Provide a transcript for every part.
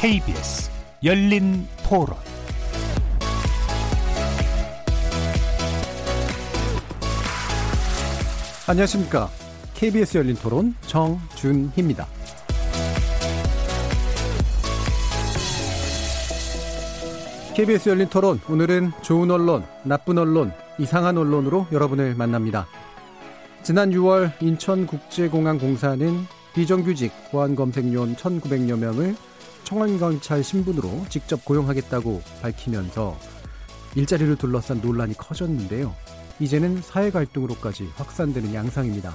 KBS 열린 토론 안녕하십니까. KBS 열린 토론 정준희입니다. KBS 열린 토론 오늘은 좋은 언론, 나쁜 언론, 이상한 언론으로 여러분을 만납니다. 지난 6월 인천국제공항공사는 비정규직 보안검색요원 1,900여 명을 청원경찰 신분으로 직접 고용하겠다고 밝히면서 일자리를 둘러싼 논란이 커졌는데요. 이제는 사회 갈등으로까지 확산되는 양상입니다.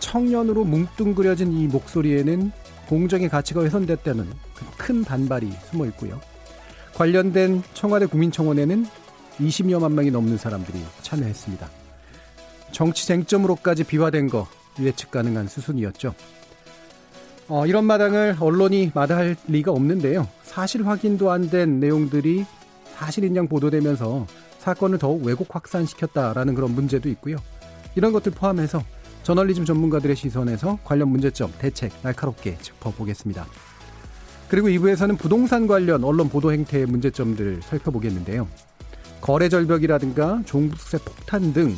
청년으로 뭉뚱그려진 이 목소리에는 공정의 가치가 훼손됐다는 큰 반발이 숨어 있고요. 관련된 청와대 국민청원에는 20여만 명이 넘는 사람들이 참여했습니다. 정치 쟁점으로까지 비화된 거 예측 가능한 수순이었죠. 어, 이런 마당을 언론이 마다할 리가 없는데요. 사실 확인도 안 된 내용들이 사실인 양 보도되면서 사건을 더욱 왜곡 확산시켰다라는 그런 문제도 있고요. 이런 것들 포함해서 저널리즘 전문가들의 시선에서 관련 문제점, 대책 날카롭게 짚어보겠습니다. 그리고 2부에서는 부동산 관련 언론 보도 행태의 문제점들 살펴보겠는데요. 거래 절벽이라든가 종부세 폭탄 등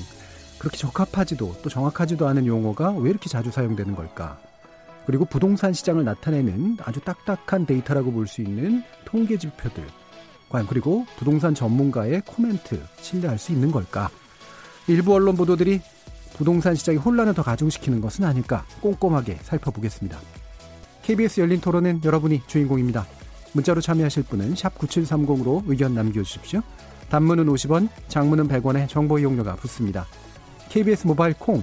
그렇게 적합하지도 또 정확하지도 않은 용어가 왜 이렇게 자주 사용되는 걸까? 그리고 부동산 시장을 나타내는 아주 딱딱한 데이터라고 볼 수 있는 통계 지표들. 과연 그리고 부동산 전문가의 코멘트 신뢰할 수 있는 걸까? 일부 언론 보도들이 부동산 시장의 혼란을 더 가중시키는 것은 아닐까 꼼꼼하게 살펴보겠습니다. KBS 열린 토론은 여러분이 주인공입니다. 문자로 참여하실 분은 9730으로 의견 남겨주십시오. 단문은 50원, 장문은 100원의 정보 이용료가 붙습니다. KBS 모바일 콩,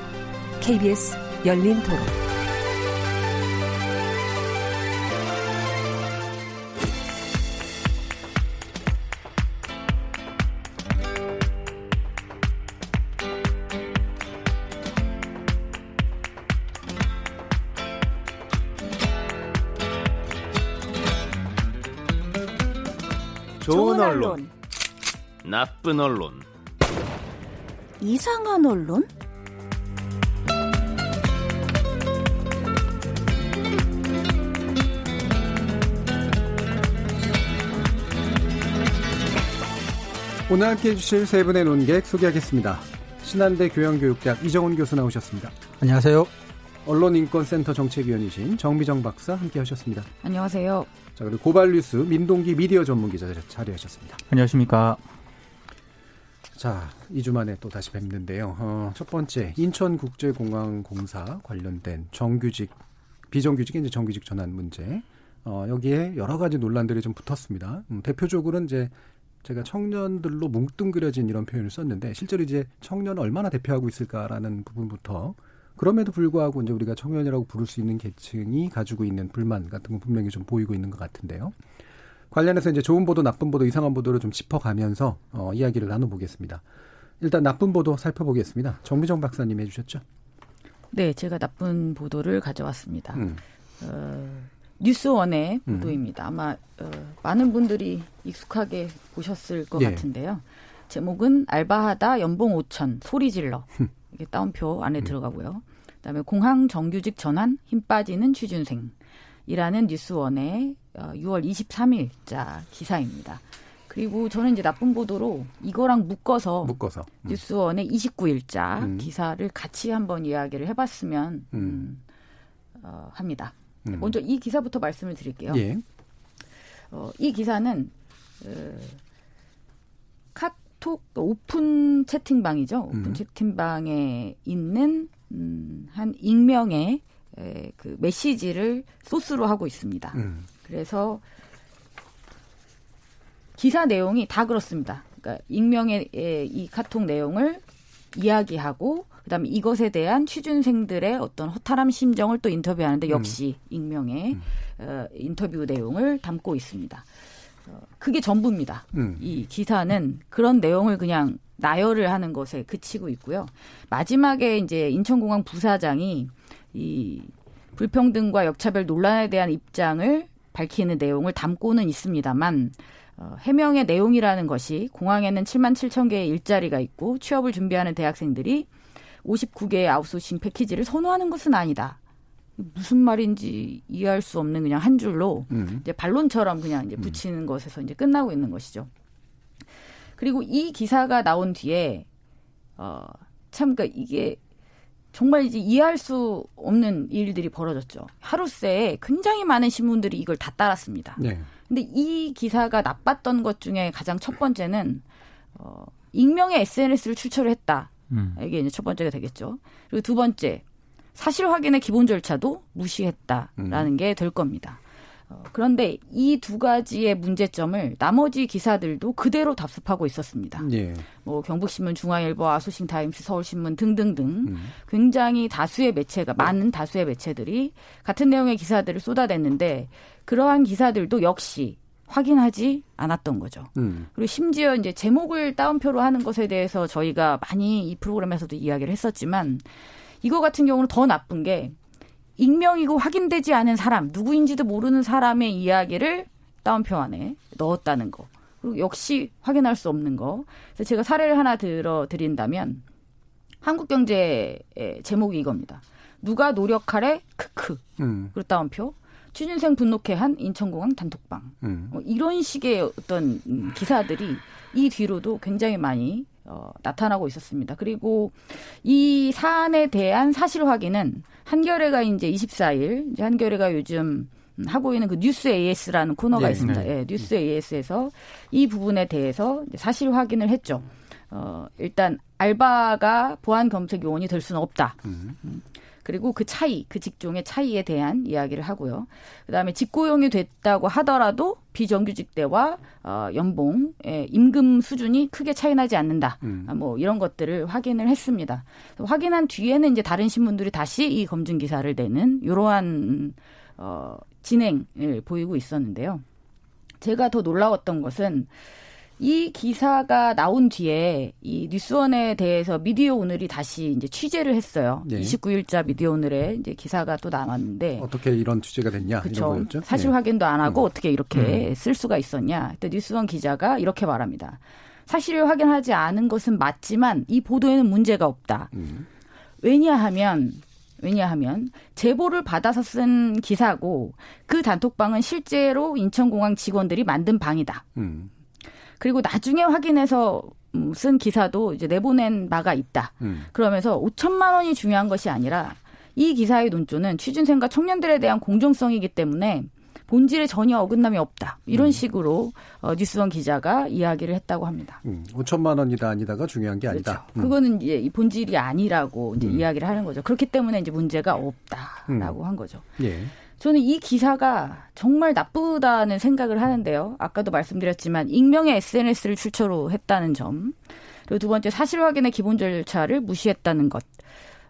KBS 열린 토론. 좋은 언론, 나쁜 언론, 이상한 언론? 오늘 함께 해 주실 세 분의 논객 소개하겠습니다. 신한대 교양교육대학 이정훈 교수 나오셨습니다. 안녕하세요. 언론인권센터 정책위원이신 정비정 박사 함께 하셨습니다. 안녕하세요. 자, 그리고 고발뉴스 민동기 미디어 전문기자 자리하셨습니다. 안녕하십니까. 자, 2주 만에 또 다시 뵙는데요. 어, 첫 번째, 인천국제공항공사 관련된 정규직, 비정규직의 이제 정규직 전환 문제. 어, 여기에 여러 가지 논란들이 좀 붙었습니다. 음, 대표적으로는 이제 제가 청년들로 뭉뚱그려진 이런 표현을 썼는데 실제로 이제 청년을 얼마나 대표하고 있을까라는 부분부터 그럼에도 불구하고 이제 우리가 청년이라고 부를 수 있는 계층이 가지고 있는 불만 같은 건 분명히 좀 보이고 있는 것 같은데요. 관련해서 이제 좋은 보도, 나쁜 보도, 이상한 보도를 좀 짚어가면서 어, 이야기를 나눠보겠습니다. 일단 나쁜 보도 살펴보겠습니다. 정미정 박사님 해주셨죠? 네, 제가 나쁜 보도를 가져왔습니다. 음. 어, 뉴스원의 음. 보도입니다. 아마 어, 많은 분들이 익숙하게 보셨을 것 예. 같은데요. 제목은 알바하다 연봉 5천 소리 질러 이게 따옴표 안에 음. 들어가고요. 그다음에 공항 정규직 전환 힘 빠지는 취준생이라는 뉴스원의 6월 어, 23일자 기사입니다. 그리고 저는 이제 나쁜 보도로 이거랑 묶어서, 묶어서. 음. 뉴스원의 29일자 음. 기사를 같이 한번 이야기를 해봤으면 음. 음, 어, 합니다. 음. 먼저 이 기사부터 말씀을 드릴게요. 예. 어, 이 기사는 어, 카톡 오픈 채팅방이죠. 오픈 음. 채팅방에 있는 음, 한 익명의 에, 그 메시지를 소스로 하고 있습니다. 음. 그래서 기사 내용이 다 그렇습니다. 그러니까 익명의 에, 이 카톡 내용을 이야기하고 그다음에 이것에 대한 취준생들의 어떤 허탈함 심정을 또 인터뷰하는데 음. 역시 음. 익명의 음. 어, 인터뷰 내용을 담고 있습니다. 어, 그게 전부입니다. 음. 이 기사는 그런 내용을 그냥 나열을 하는 것에 그치고 있고요. 마지막에 이제 인천공항 부사장이 이 불평등과 역차별 논란에 대한 입장을 밝히는 내용을 담고는 있습니다만 어, 해명의 내용이라는 것이 공항에는 7만 7천 개의 일자리가 있고 취업을 준비하는 대학생들이 59개의 아웃소싱 패키지를 선호하는 것은 아니다. 무슨 말인지 이해할 수 없는 그냥 한 줄로 음. 이제 반론처럼 그냥 이제 음. 붙이는 음. 것에서 이제 끝나고 있는 것이죠. 그리고 이 기사가 나온 뒤에 어참 그러니까 이게 정말 이제 이해할 수 없는 일들이 벌어졌죠. 하루 새에 굉장히 많은 신문들이 이걸 다 따랐습니다. 네. 근데 이 기사가 나빴던 것 중에 가장 첫 번째는 어 익명의 SNS를 출처를 했다. 음. 이게 이제 첫 번째가 되겠죠. 그리고 두 번째 사실 확인의 기본 절차도 무시했다라는 음. 게될 겁니다. 어, 그런데 이 두 가지의 문제점을 나머지 기사들도 그대로 답습하고 있었습니다. 예. 뭐 경북신문, 중앙일보, 아소싱 타임스, 서울신문 등등등 음. 굉장히 다수의 매체가 많은 다수의 매체들이 같은 내용의 기사들을 쏟아냈는데 그러한 기사들도 역시 확인하지 않았던 거죠. 음. 그리고 심지어 이제 제목을 따옴표로 하는 것에 대해서 저희가 많이 이 프로그램에서도 이야기를 했었지만 이거 같은 경우는 더 나쁜 게 익명이고 확인되지 않은 사람, 누구인지도 모르는 사람의 이야기를 따옴표 안에 넣었다는 거. 그리고 역시 확인할 수 없는 거. 그래서 제가 사례를 하나 들어 드린다면 한국경제의 제목이 이겁니다. 누가 노력하래 크크. 음. 그리고 따옴표. 취준생 분노케 한 인천공항 단톡방. 음. 뭐 이런 식의 어떤 기사들이 이 뒤로도 굉장히 많이 어, 나타나고 있었습니다. 그리고 이 사안에 대한 사실 확인은 한겨레가 이제 24일, 이제 한겨레가 요즘 하고 있는 그 뉴스 AS라는 코너가 네, 있습니다. 네. 예, 뉴스 AS에서 이 부분에 대해서 사실 확인을 했죠. 어, 일단 알바가 보안 검색 요원이 될 수는 없다. 음. 음. 그리고 그 차이, 그 직종의 차이에 대한 이야기를 하고요. 그다음에 직고용이 됐다고 하더라도 비정규직 때와 어, 연봉의 임금 수준이 크게 차이 나지 않는다. 음. 아, 뭐 이런 것들을 확인을 했습니다. 확인한 뒤에는 이제 다른 신문들이 다시 이 검증 기사를 내는 이러한 어, 진행을 보이고 있었는데요. 제가 더 놀라웠던 것은 이 기사가 나온 뒤에 이 뉴스원에 대해서 미디어 오늘이 다시 이제 취재를 했어요. 네. 29일자 미디어 오늘에 이제 기사가 또 나왔는데 어떻게 이런 취재가 됐냐 그렇죠. 사실 네. 확인도 안 하고 음. 어떻게 이렇게 음. 쓸 수가 있었냐. 그때 뉴스원 기자가 이렇게 말합니다. 사실을 확인하지 않은 것은 맞지만 이 보도에는 문제가 없다. 음. 왜냐하면 왜냐하면 제보를 받아서 쓴 기사고 그 단톡방은 실제로 인천공항 직원들이 만든 방이다. 음. 그리고 나중에 확인해서 음, 쓴 기사도 이제 내보낸 바가 있다. 음. 그러면서 5천만 원이 중요한 것이 아니라 이 기사의 논조는 취준생과 청년들에 대한 공정성이기 때문에 본질에 전혀 어긋남이 없다. 이런 음. 식으로 어, 뉴스원 기자가 이야기를 했다고 합니다. 음, 5천만 원이다 아니다가 중요한 게 아니다. 그렇죠. 음. 그거는 이제 본질이 아니라고 이제 음. 이야기를 하는 거죠. 그렇기 때문에 이제 문제가 없다라고 음. 한 거죠. 예. 저는 이 기사가 정말 나쁘다는 생각을 하는데요. 아까도 말씀드렸지만 익명의 SNS를 출처로 했다는 점. 그리고 두 번째 사실 확인의 기본 절차를 무시했다는 것.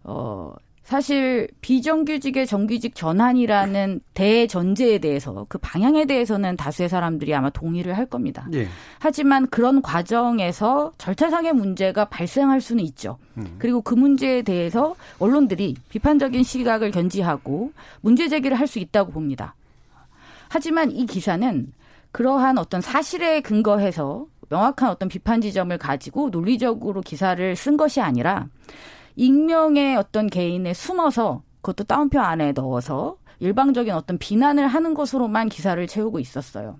어, 사실 비정규직의 정규직 전환이라는 대전제에 대해서 그 방향에 대해서는 다수의 사람들이 아마 동의를 할 겁니다. 예. 하지만 그런 과정에서 절차상의 문제가 발생할 수는 있죠. 음. 그리고 그 문제에 대해서 언론들이 비판적인 시각을 견지하고 문제 제기를 할 수 있다고 봅니다. 하지만 이 기사는 그러한 어떤 사실에 근거해서 명확한 어떤 비판 지점을 가지고 논리적으로 기사를 쓴 것이 아니라 익명의 어떤 개인에 숨어서 그것도 따옴표 안에 넣어서 일방적인 어떤 비난을 하는 것으로만 기사를 채우고 있었어요.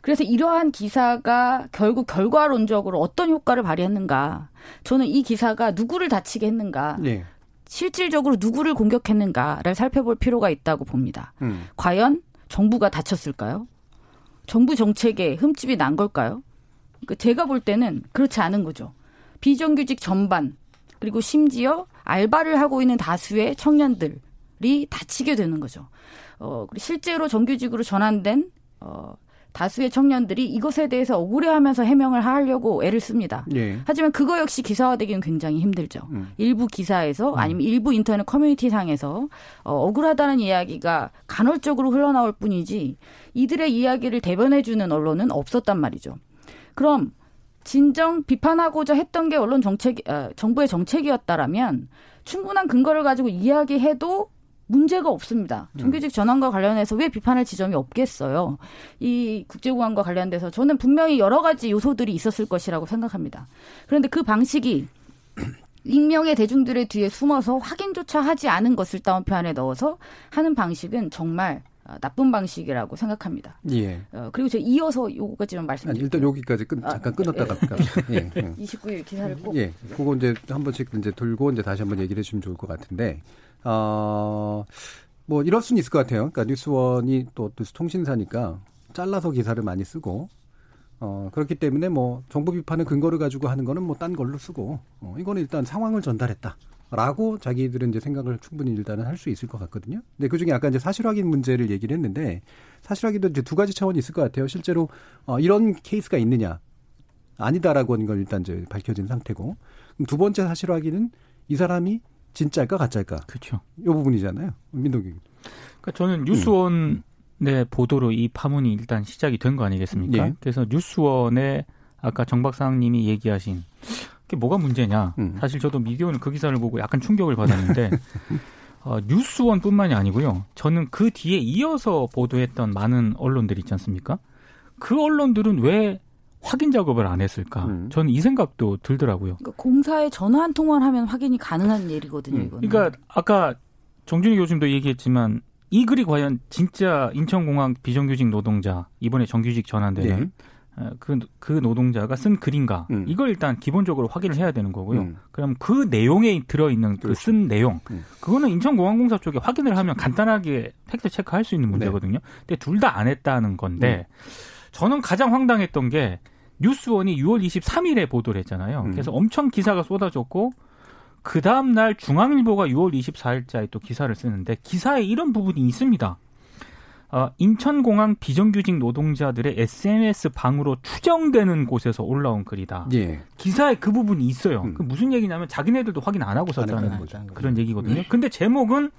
그래서 이러한 기사가 결국 결과론적으로 어떤 효과를 발휘했는가. 저는 이 기사가 누구를 다치게 했는가. 네. 실질적으로 누구를 공격했는가를 살펴볼 필요가 있다고 봅니다. 음. 과연 정부가 다쳤을까요? 정부 정책에 흠집이 난 걸까요? 그 제가 볼 때는 그렇지 않은 거죠. 비정규직 전반 그리고 심지어 알바를 하고 있는 다수의 청년들이 다치게 되는 거죠. 어, 실제로 정규직으로 전환된 어, 다수의 청년들이 이것에 대해서 억울해하면서 해명을 하려고 애를 씁니다. 예. 하지만 그거 역시 기사화되기는 굉장히 힘들죠. 음. 일부 기사에서 음. 아니면 일부 인터넷 커뮤니티 상에서 어, 억울하다는 이야기가 간헐적으로 흘러나올 뿐이지 이들의 이야기를 대변해주는 언론은 없었단 말이죠. 그럼 진정 비판하고자 했던 게 언론 정책, 어, 정부의 정책이었다라면 충분한 근거를 가지고 이야기해도 문제가 없습니다. 음. 정규직 전환과 관련해서 왜 비판할 지점이 없겠어요. 이 국제공항과 관련돼서 저는 분명히 여러 가지 요소들이 있었을 것이라고 생각합니다. 그런데 그 방식이 익명의 대중들의 뒤에 숨어서 확인조차 하지 않은 것을 다운표 안에 넣어서 하는 방식은 정말 어, 나쁜 방식이라고 생각합니다. 예. 어, 그리고 제가 이어서 요거까지만 말씀드릴게요. 일단 여기까지 끝, 아, 잠깐 아, 끊었다가 예. 예. 29일 기사를 꼭. 예. 그거 이제 한 번씩 이제 돌고 이제 다시 한번 얘기를 해주면 좋을 것 같은데 어, 뭐 이럴 수는 있을 것 같아요. 그러니까 뉴스원이 또 뉴스 통신사니까 잘라서 기사를 많이 쓰고 어, 그렇기 때문에 뭐 정부 비판의 근거를 가지고 하는 거는 뭐 딴 걸로 쓰고 어, 이거는 일단 상황을 전달했다. 라고 자기들은 이제 생각을 충분히 일단은 할 수 있을 것 같거든요. 근데 그 중에 아까 이제 사실 확인 문제를 얘기를 했는데 사실 확인도 이제 두 가지 차원이 있을 것 같아요. 실제로 어, 이런 케이스가 있느냐 아니다라고 하는 걸 일단 이제 밝혀진 상태고 두 번째 사실 확인은 이 사람이 진짜일까 가짜일까? 그렇죠. 이 부분이잖아요. 민동기. 그러니까 저는 뉴스원의 음. 보도로 이 파문이 일단 시작이 된 거 아니겠습니까? 예. 그래서 뉴스원의 아까 정 박사님이 얘기하신 그게 뭐가 문제냐? 음. 사실 저도 미디어는 그 기사를 보고 약간 충격을 받았는데 어, 뉴스원뿐만이 아니고요. 저는 그 뒤에 이어서 보도했던 많은 언론들 있지 않습니까? 그 언론들은 왜 확인 작업을 안 했을까? 음. 저는 이 생각도 들더라고요. 그러니까 공사에 전화 한 통화를 하면 확인이 가능한 일이거든요. 음. 그러니까 아까 정준희 교수님도 얘기했지만 이 글이 과연 진짜 인천공항 비정규직 노동자 이번에 정규직 전환되는 네. 어, 그, 그 노동자가 쓴 글인가 음. 이걸 일단 기본적으로 확인을 해야 되는 거고요. 음. 그럼 그 내용에 들어있는 그쓴 그렇죠. 내용 음. 그거는 인천공항공사 쪽에 확인을 하면 간단하게 팩트 체크할 수 있는 문제거든요. 네. 근데 둘 다 안 했다는 건데 음. 저는 가장 황당했던 게 뉴스원이 6월 23일에 보도를 했잖아요. 음. 그래서 엄청 기사가 쏟아졌고 그 다음 날 중앙일보가 6월 24일자에 또 기사를 쓰는데 기사에 이런 부분이 있습니다. 어, 인천공항 비정규직 노동자들의 SNS 방으로 추정되는 곳에서 올라온 글이다. 예. 기사에 그 부분이 있어요. 음. 그 무슨 얘기냐면 자기네들도 확인 안 하고 썼다는 그런 얘기거든요. 음. 근데 제목은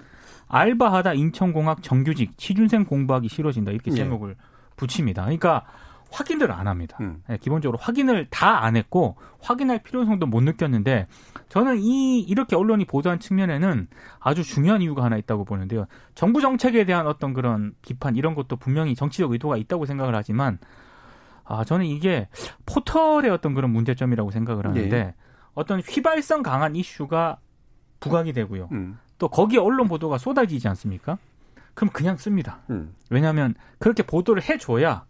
알바하다 인천공항 정규직 취준생 공부하기 싫어진다 이렇게 예. 제목을 예. 붙입니다. 그러니까 확인을 안 합니다. 음. 네, 기본적으로 확인을 다 안 했고 확인할 필요성도 못 느꼈는데 저는 이 이렇게 언론이 보도한 측면에는 아주 중요한 이유가 하나 있다고 보는데요. 정부 정책에 대한 어떤 그런 비판 이런 것도 분명히 정치적 의도가 있다고 생각을 하지만 아 저는 이게 포털의 어떤 그런 문제점이라고 생각을 하는데 네. 어떤 휘발성 강한 이슈가 부각이 되고요. 음. 또 거기에 언론 보도가 쏟아지지 않습니까? 그럼 그냥 씁니다. 음. 왜냐하면 그렇게 보도를 해줘야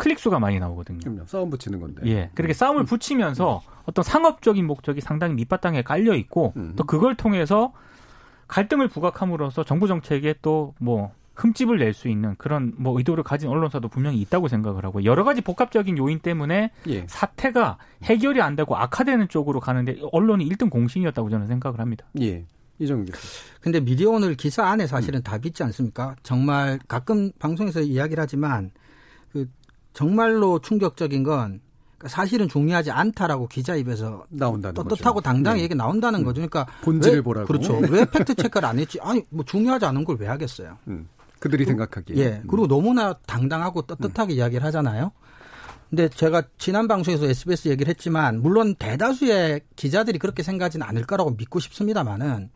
클릭 수가 많이 나오거든요. 그럼요. 싸움 붙이는 건데. 예. 그렇게 음. 싸움을 붙이면서 음. 어떤 상업적인 목적이 상당히 밑바탕에 깔려 있고 음. 또 그걸 통해서 갈등을 부각함으로써 정부 정책에 또 뭐 흠집을 낼 수 있는 그런 뭐 의도를 가진 언론사도 분명히 있다고 생각을 하고 여러 가지 복합적인 요인 때문에 예. 사태가 해결이 안 되고 악화되는 쪽으로 가는데 언론이 1등 공신이었다고 저는 생각을 합니다. 예. 이정규. 근데 미디어 오늘 기사 안에 사실은 음. 답이 있지 않습니까? 정말 가끔 방송에서 이야기를 하지만 그 정말로 충격적인 건 그러니까 사실은 중요하지 않다라고 기자 입에서 나온다는 떳떳하고 거죠. 당당히 네. 얘기 나온다는 음. 거죠. 그러니까 본질을 왜, 보라고. 그렇죠. 왜 팩트 체크를 안 했지? 아니 뭐 중요하지 않은 걸 왜 하겠어요. 음. 그들이 그, 생각하기에. 예. 음. 그리고 너무나 당당하고 떳떳하게 음. 이야기를 하잖아요. 근데 제가 지난 방송에서 SBS 얘기를 했지만 물론 대다수의 기자들이 그렇게 생각하지는 않을 거라고 믿고 싶습니다만은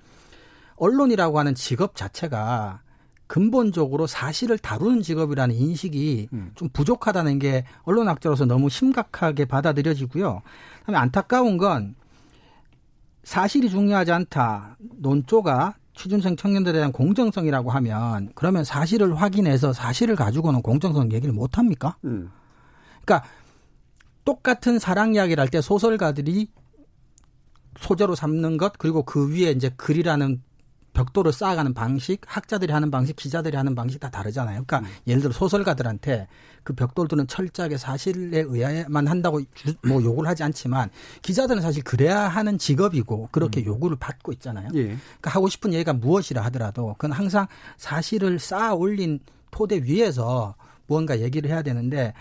언론이라고 하는 직업 자체가 근본적으로 사실을 다루는 직업이라는 인식이 음. 좀 부족하다는 게 언론 학자로서 너무 심각하게 받아들여지고요. 그다음에 안타까운 건 사실이 중요하지 않다. 논조가 취준생 청년들에 대한 공정성이라고 하면 그러면 사실을 확인해서 사실을 가지고는 공정성 얘기를 못 합니까? 음. 그러니까 똑같은 사랑 이야기를 할 때 소설가들이 소재로 삼는 것 그리고 그 위에 이제 글이라는 벽돌을 쌓아가는 방식, 학자들이 하는 방식, 기자들이 하는 방식 다 다르잖아요. 그러니까 음. 예를 들어 소설가들한테 그 벽돌들은 철저하게 사실에 의해만 한다고 뭐 요구를 하지 않지만 기자들은 사실 그래야 하는 직업이고 그렇게 음. 요구를 받고 있잖아요. 예. 그러니까 하고 싶은 얘기가 무엇이라 하더라도 그건 항상 사실을 쌓아 올린 토대 위에서 무언가 얘기를 해야 되는데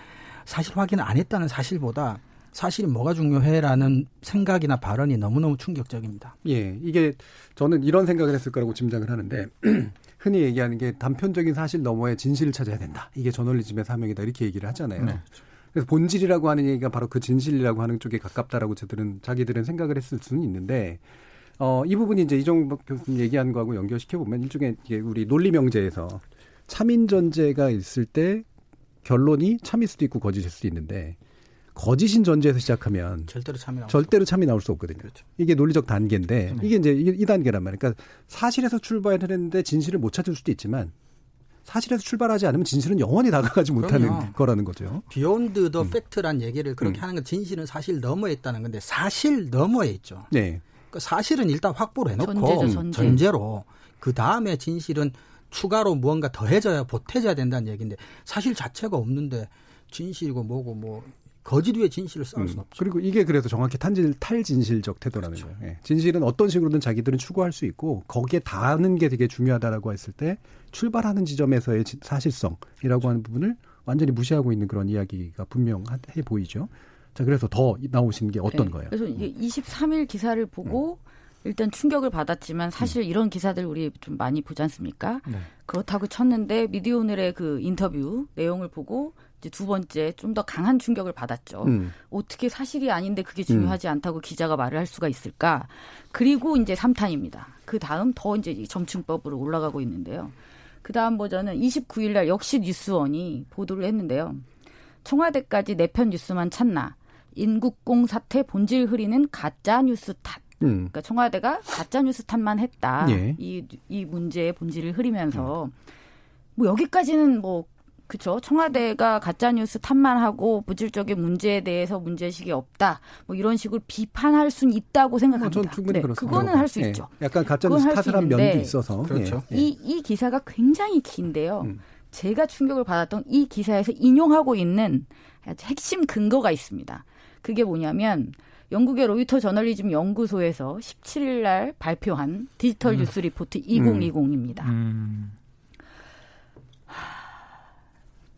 사실 확인을 안 했다는 사실보다 사실이 뭐가 중요해라는 생각이나 발언이 너무너무 충격적입니다. 예, 이게 저는 이런 생각을 했을 거라고 짐작을 하는데 흔히 얘기하는 게 단편적인 사실 너머에 진실을 찾아야 된다. 이게 저널리즘의 사명이다 이렇게 얘기를 하잖아요. 네. 그래서 본질이라고 하는 얘기가 바로 그 진실이라고 하는 쪽에 가깝다라고 저들은 자기들은 생각을 했을 수는 있는데 어, 이 부분이 이제 이종박 교수님 얘기한 거하고 연결시켜 보면 일종의 우리 논리 명제에서 참인 전제가 있을 때 결론이 참일 수도 있고 거짓일 수도 있는데 거짓인 전제에서 시작하면 절대로 참이 나올 절대로 참이 나올 수 없거든요. 그렇죠. 이게 논리적 단계인데 네. 이게 이제 이 단계란 말이에요. 그러니까 사실에서 출발을 했는데 진실을 못 찾을 수도 있지만 사실에서 출발하지 않으면 진실은 영원히 다가가지 못하는 그럼요. 거라는 거죠. beyond the 음. fact란 얘기를 그렇게 음. 하는 건 진실은 사실 너머에 있다는 건데 사실 너머에 있죠. 네. 그 사실은 일단 확보를 해놓고 전제죠, 전제. 전제로 그 다음에 진실은 추가로 무언가 더해져야 보태져야 된다는 얘기인데 사실 자체가 없는데 진실이고 뭐고 뭐 거짓 위에 진실을 쌓을 수는 음. 없죠. 그리고 이게 그래서 정확히 탄질 탈진실적 태도라는 그렇죠. 거예요. 예. 진실은 어떤 식으로든 자기들은 추구할 수 있고 거기에 닿는 게 되게 중요하다라고 했을 때 출발하는 지점에서의 사실성이라고 하는 부분을 완전히 무시하고 있는 그런 이야기가 분명해 보이죠. 자, 그래서 더 나오신 게 어떤 네. 거예요? 그래서 이게 23일 기사를 보고 음. 일단 충격을 받았지만 사실 음. 이런 기사들 우리 좀 많이 보지 않습니까? 네. 그렇다고 쳤는데 미디어 오늘의 그 인터뷰 내용을 보고 이제 두 번째 좀 더 강한 충격을 받았죠. 음. 어떻게 사실이 아닌데 그게 중요하지 음. 않다고 기자가 말을 할 수가 있을까? 그리고 이제 3탄입니다. 그 다음 더 이제 점층법으로 올라가고 있는데요. 그 다음 버전은 29일 날 역시 뉴스원이 보도를 했는데요. 청와대까지 내 편 뉴스만 찾나? 인국공 사태 본질 흐리는 가짜 뉴스 탓. 음. 그러니까 청와대가 가짜 뉴스 탓만 했다. 예. 이, 이 문제의 본질을 흐리면서 음. 뭐 여기까지는 뭐 그렇죠. 청와대가 가짜 뉴스 탓만 하고 본질적인 문제에 대해서 문제의식이 없다. 뭐 이런 식으로 비판할 수는 있다고 생각합니다. 전 충분히 네, 그렇습니다. 그거는 할수 네. 있죠. 약간 가짜 뉴스 탓을 한 면도 있어서. 그렇죠. 네. 이, 이 기사가 굉장히 긴데요. 음. 제가 충격을 받았던 이 기사에서 인용하고 있는 핵심 근거가 있습니다. 그게 뭐냐면 영국의 로이터 저널리즘 연구소에서 17일 날 발표한 디지털 음. 뉴스 리포트 2020입니다. 음.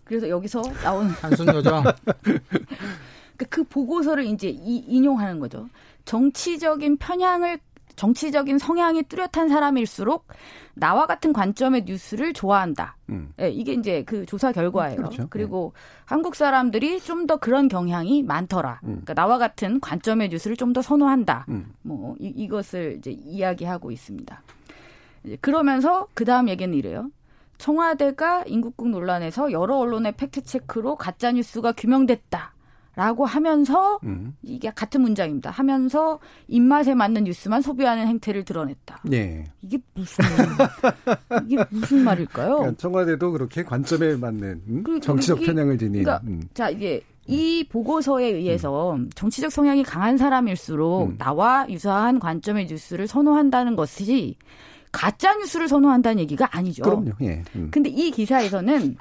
그래서 여기서 나온 단순 요정. 그러니까 그 보고서를 이제 이, 인용하는 거죠. 정치적인 편향을 정치적인 성향이 뚜렷한 사람일수록 나와 같은 관점의 뉴스를 좋아한다. 음. 네, 이게 이제 그 조사 결과예요. 그렇죠. 그리고 네. 한국 사람들이 좀 더 그런 경향이 많더라. 음. 그러니까 나와 같은 관점의 뉴스를 좀 더 선호한다. 음. 뭐 이, 이것을 이제 이야기하고 있습니다. 그러면서 그 다음 얘기는 이래요. 청와대가 인국국 논란에서 여러 언론의 팩트체크로 가짜뉴스가 규명됐다. 라고 하면서 음. 이게 같은 문장입니다. 하면서 입맛에 맞는 뉴스만 소비하는 행태를 드러냈다. 네. 이게 무슨 이게 무슨 말일까요? 그러니까 청와대도 그렇게 관점에 맞는 음? 정치적 이게, 편향을 지닌. 그러니까 음. 자 이게 이 보고서에 의해서 음. 정치적 성향이 강한 사람일수록 음. 나와 유사한 관점의 뉴스를 선호한다는 것이 가짜 뉴스를 선호한다는 얘기가 아니죠. 그럼요. 예. 음. 근데 이 기사에서는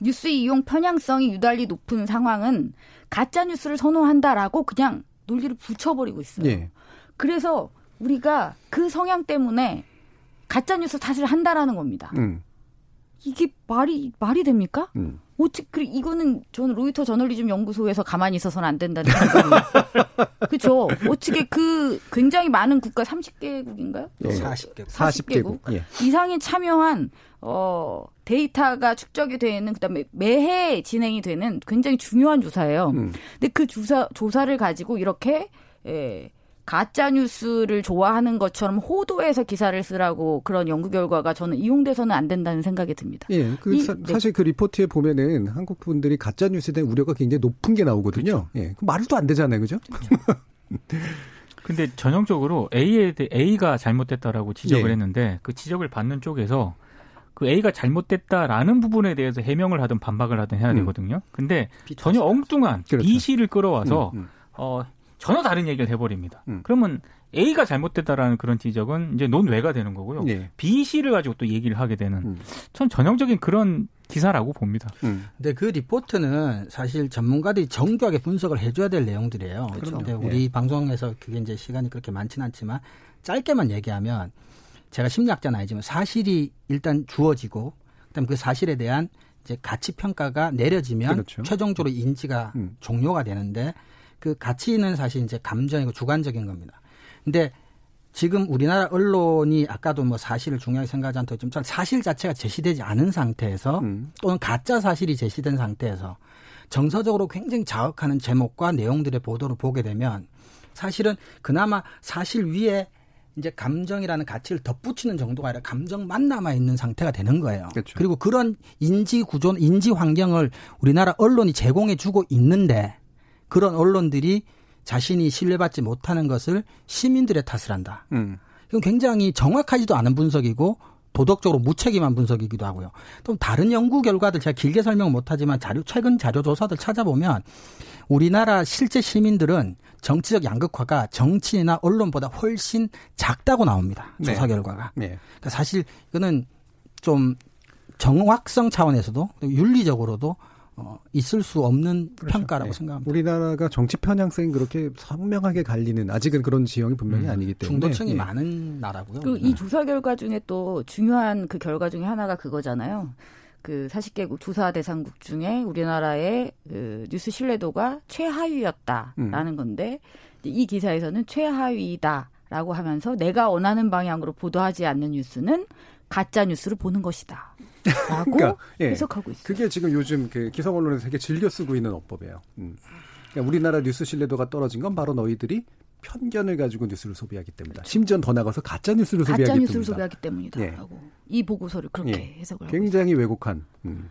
뉴스 이용 편향성이 유달리 높은 상황은 가짜 뉴스를 선호한다라고 그냥 논리를 붙여버리고 있어요. 예. 그래서 우리가 그 성향 때문에 가짜 뉴스 탓을 한다라는 겁니다. 음. 이게 말이 말이 됩니까? 음. 어떻게 그래 이거는 저는 로이터 저널리즘 연구소에서 가만히 있어서는 안 된다는 생각이 그렇죠. 어떻게 그 굉장히 많은 국가 30개국인가요? 네. 40개국. 40개국, 40개국. 예. 이상이 참여한 어 데이터가 축적이 되는 그다음에 매해 진행이 되는 굉장히 중요한 조사예요. 음. 근데 그 조사 조사를 가지고 이렇게 예, 가짜 뉴스를 좋아하는 것처럼 호도해서 기사를 쓰라고 그런 연구 결과가 저는 이용돼서는 안 된다는 생각이 듭니다. 예, 그 이, 사, 네. 실그 리포트에 보면은 한국 분들이 가짜 뉴스에 대한 우려가 굉장히 높은 게 나오거든요. 그렇죠. 예, 그 말도 안 되잖아요, 그죠? 그렇죠. 근데 전형적으로 A에 대해 A가 잘못됐다라고 지적을 예. 했는데 그 지적을 받는 쪽에서 그 A가 잘못됐다라는 부분에 대해서 해명을 하든 반박을 하든 해야 음. 되거든요. 근데 전혀 엉뚱한 그렇죠. B, C를 끌어와서 음, 음. 어 전혀 다른 얘기를 해버립니다. 음. 그러면 A가 잘못됐다라는 그런 지적은 이제 논외가 되는 거고요. 네. B, C를 가지고 또 얘기를 하게 되는 음. 전 전형적인 그런 기사라고 봅니다. 음. 근데 그 리포트는 사실 전문가들이 정교하게 분석을 해줘야 될 내용들이에요. 그렇죠. 근데 우리 네. 방송에서 그게 이제 시간이 그렇게 많지는 않지만 짧게만 얘기하면 제가 심리학자는 아니지만 사실이 일단 주어지고 그다음 그 사실에 대한 이제 가치 평가가 내려지면 그렇죠. 최종적으로 인지가 음. 종료가 되는데 그 가치는 사실 이제 감정이고 주관적인 겁니다. 근데 지금 우리나라 언론이 아까도 뭐 사실을 중요하게 생각하지 않도록 좀 사실 자체가 제시되지 않은 상태에서 음. 또는 가짜 사실이 제시된 상태에서 정서적으로 굉장히 자극하는 제목과 내용들의 보도를 보게 되면 사실은 그나마 사실 위에 이제 감정이라는 가치를 덧붙이는 정도가 아니라 감정만 남아 있는 상태가 되는 거예요. 그렇죠. 그리고 그런 인지 구조, 인지 환경을 우리나라 언론이 제공해 주고 있는데 그런 언론들이 자신이 신뢰받지 못하는 것을 시민들의 탓을 한다. 음. 이건 굉장히 정확하지도 않은 분석이고 도덕적으로 무책임한 분석이기도 하고요. 또 다른 연구 결과들 제가 길게 설명 못하지만 자료 최근 자료 조사들 찾아보면 우리나라 실제 시민들은 정치적 양극화가 정치나 언론보다 훨씬 작다고 나옵니다. 네. 조사 결과가. 네. 그러니까 사실 이거는 좀 정확성 차원에서도 윤리적으로도 어, 있을 수 없는 그렇죠. 평가라고 네. 생각합니다. 우리나라가 정치 편향성이 그렇게 선명하게 갈리는 아직은 그런 지형이 분명히 음. 아니기 때문에 중도층이 네. 많은 나라고요. 그이 네. 조사 결과 중에 또 중요한 그 결과 중에 하나가 그거잖아요. 그 40개국 조사 대상국 중에 우리나라의 그 뉴스 신뢰도가 최하위였다라는 음. 건데 이 기사에서는 최하위다라고 하면서 내가 원하는 방향으로 보도하지 않는 뉴스는 가짜 뉴스를 보는 것이다. 라고 그러니까, 예, 해석하고 있어요. 그게 지금 요즘 그 기성 언론에서 되게 즐겨 쓰고 있는 어법이에요. 음. 그러니까 우리나라 뉴스 신뢰도가 떨어진 건 바로 너희들이 편견을 가지고 뉴스를 소비하기 때문이다. 심지어 더 나가서 가짜 뉴스를 가짜 소비하기 뉴스를 때문이다. 소비하기 때문이다라고 예. 이 보고서를 그렇게 예. 해석을 굉장히 왜곡한. 음.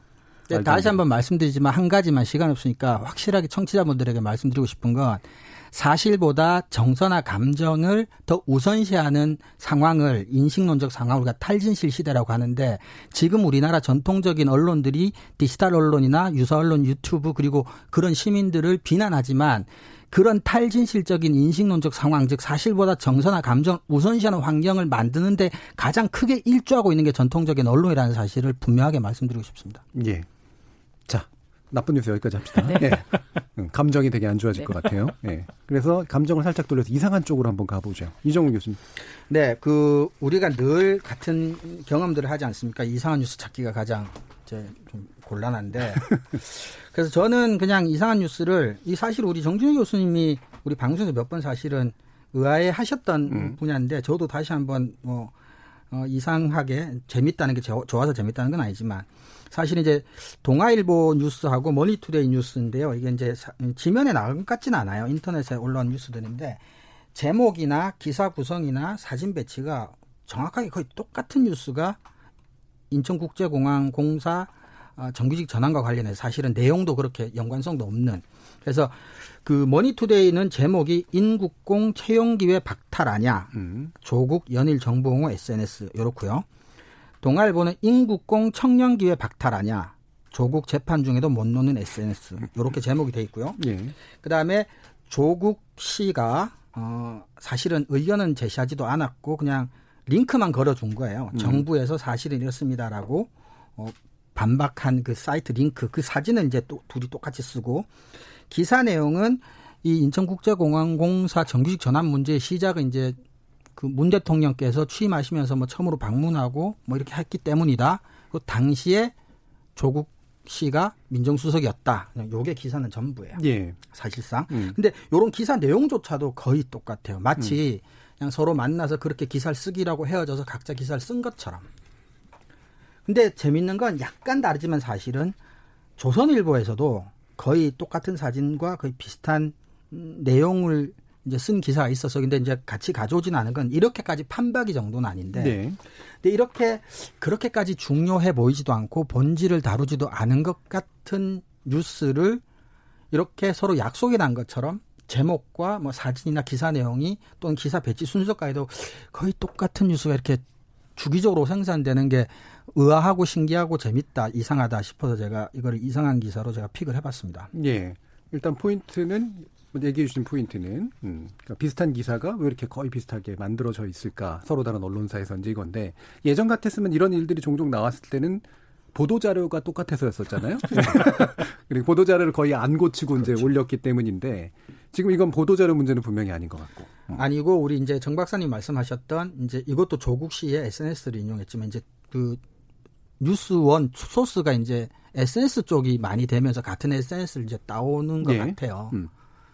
네, 다시 한번 말씀드리지만 한 가지만 시간 없으니까 확실하게 청취자분들에게 말씀드리고 싶은 건 사실보다 정서나 감정을 더 우선시하는 상황을 인식론적 상황을 우리가 탈진실 시대라고 하는데 지금 우리나라 전통적인 언론들이 디지털 언론이나 유사 언론 유튜브 그리고 그런 시민들을 비난하지만 그런 탈진실적인 인식론적 상황, 즉 사실보다 정서나 감정 우선시하는 환경을 만드는데 가장 크게 일조하고 있는 게 전통적인 언론이라는 사실을 분명하게 말씀드리고 싶습니다. 예. 자, 나쁜 뉴스 여기까지 합시다. 네. 예. 감정이 되게 안 좋아질 네. 것 같아요. 예. 그래서 감정을 살짝 돌려서 이상한 쪽으로 한번 가보죠. 이정우 교수님. 네, 그 우리가 늘 같은 경험들을 하지 않습니까? 이상한 뉴스 찾기가 가장 이제 좀 곤란한데. 그래서 저는 그냥 이상한 뉴스를 이 사실 우리 정준희 교수님이 우리 방송에서 몇 번 사실은 의아해 하셨던 음. 분야인데 저도 다시 한번 뭐 어, 이상하게 재밌다는 게 좋아서 재밌다는 건 아니지만 사실 이제 동아일보 뉴스하고 머니투데이 뉴스인데요. 이게 이제 지면에 나온 것 같지는 않아요. 인터넷에 올라온 뉴스들인데 제목이나 기사 구성이나 사진 배치가 정확하게 거의 똑같은 뉴스가 인천국제공항 공사 어, 정규직 전환과 관련해서 사실은 내용도 그렇게 연관성도 없는 그래서 그 머니투데이는 제목이 인국공 채용기회 박탈하냐 음. 조국 연일 정보홍호 SNS 이렇고요. 동아일보는 인국공 청년기회 박탈하냐 조국 재판 중에도 못 노는 SNS 이렇게 제목이 돼 있고요. 예. 그다음에 조국 씨가 어 사실은 의견은 제시하지도 않았고 그냥 링크만 걸어준 거예요. 음. 정부에서 사실은 이렇습니다라고 어 반박한 그 사이트 링크 그 사진을 이제 또 둘이 똑같이 쓰고 기사 내용은 이 인천국제공항공사 정규직 전환 문제의 시작은 이제 그 문 대통령께서 취임하시면서 뭐 처음으로 방문하고 뭐 이렇게 했기 때문이다. 그 당시에 조국 씨가 민정수석이었다. 요게 기사는 전부예요. 예. 사실상. 음. 근데 요런 기사 내용조차도 거의 똑같아요. 마치 음. 그냥 서로 만나서 그렇게 기사를 쓰기라고 헤어져서 각자 기사를 쓴 것처럼. 근데 재밌는 건 약간 다르지만 사실은 조선일보에서도 거의 똑같은 사진과 거의 비슷한 내용을 이제 쓴 기사가 있어서 근데 이제 같이 가져오지는 않은 건 이렇게까지 판박이 정도는 아닌데 네. 근데 이렇게 그렇게까지 중요해 보이지도 않고 본질을 다루지도 않은 것 같은 뉴스를 이렇게 서로 약속이 난 것처럼 제목과 뭐 사진이나 기사 내용이 또는 기사 배치 순서까지도 거의 똑같은 뉴스가 이렇게 주기적으로 생산되는 게 의아하고 신기하고 재밌다 이상하다 싶어서 제가 이걸 이상한 기사로 제가 픽을 해봤습니다. 예. 일단 포인트는 얘기해 주신 포인트는 음, 그러니까 비슷한 기사가 왜 이렇게 거의 비슷하게 만들어져 있을까 서로 다른 언론사에서 이제 이건데 예전 같았으면 이런 일들이 종종 나왔을 때는 보도 자료가 똑같아서였었잖아요. 그리고 보도 자료를 거의 안 고치고 그렇죠. 이제 올렸기 때문인데 지금 이건 보도 자료 문제는 분명히 아닌 것 같고. 음. 아니고 우리 이제 정 박사님 말씀하셨던 이제 이것도 조국 씨의 SNS를 인용했지만 이제 그 뉴스원 소스가 이제 SNS 쪽이 많이 되면서 같은 SNS를 이제 따오는 것 네. 같아요. 음.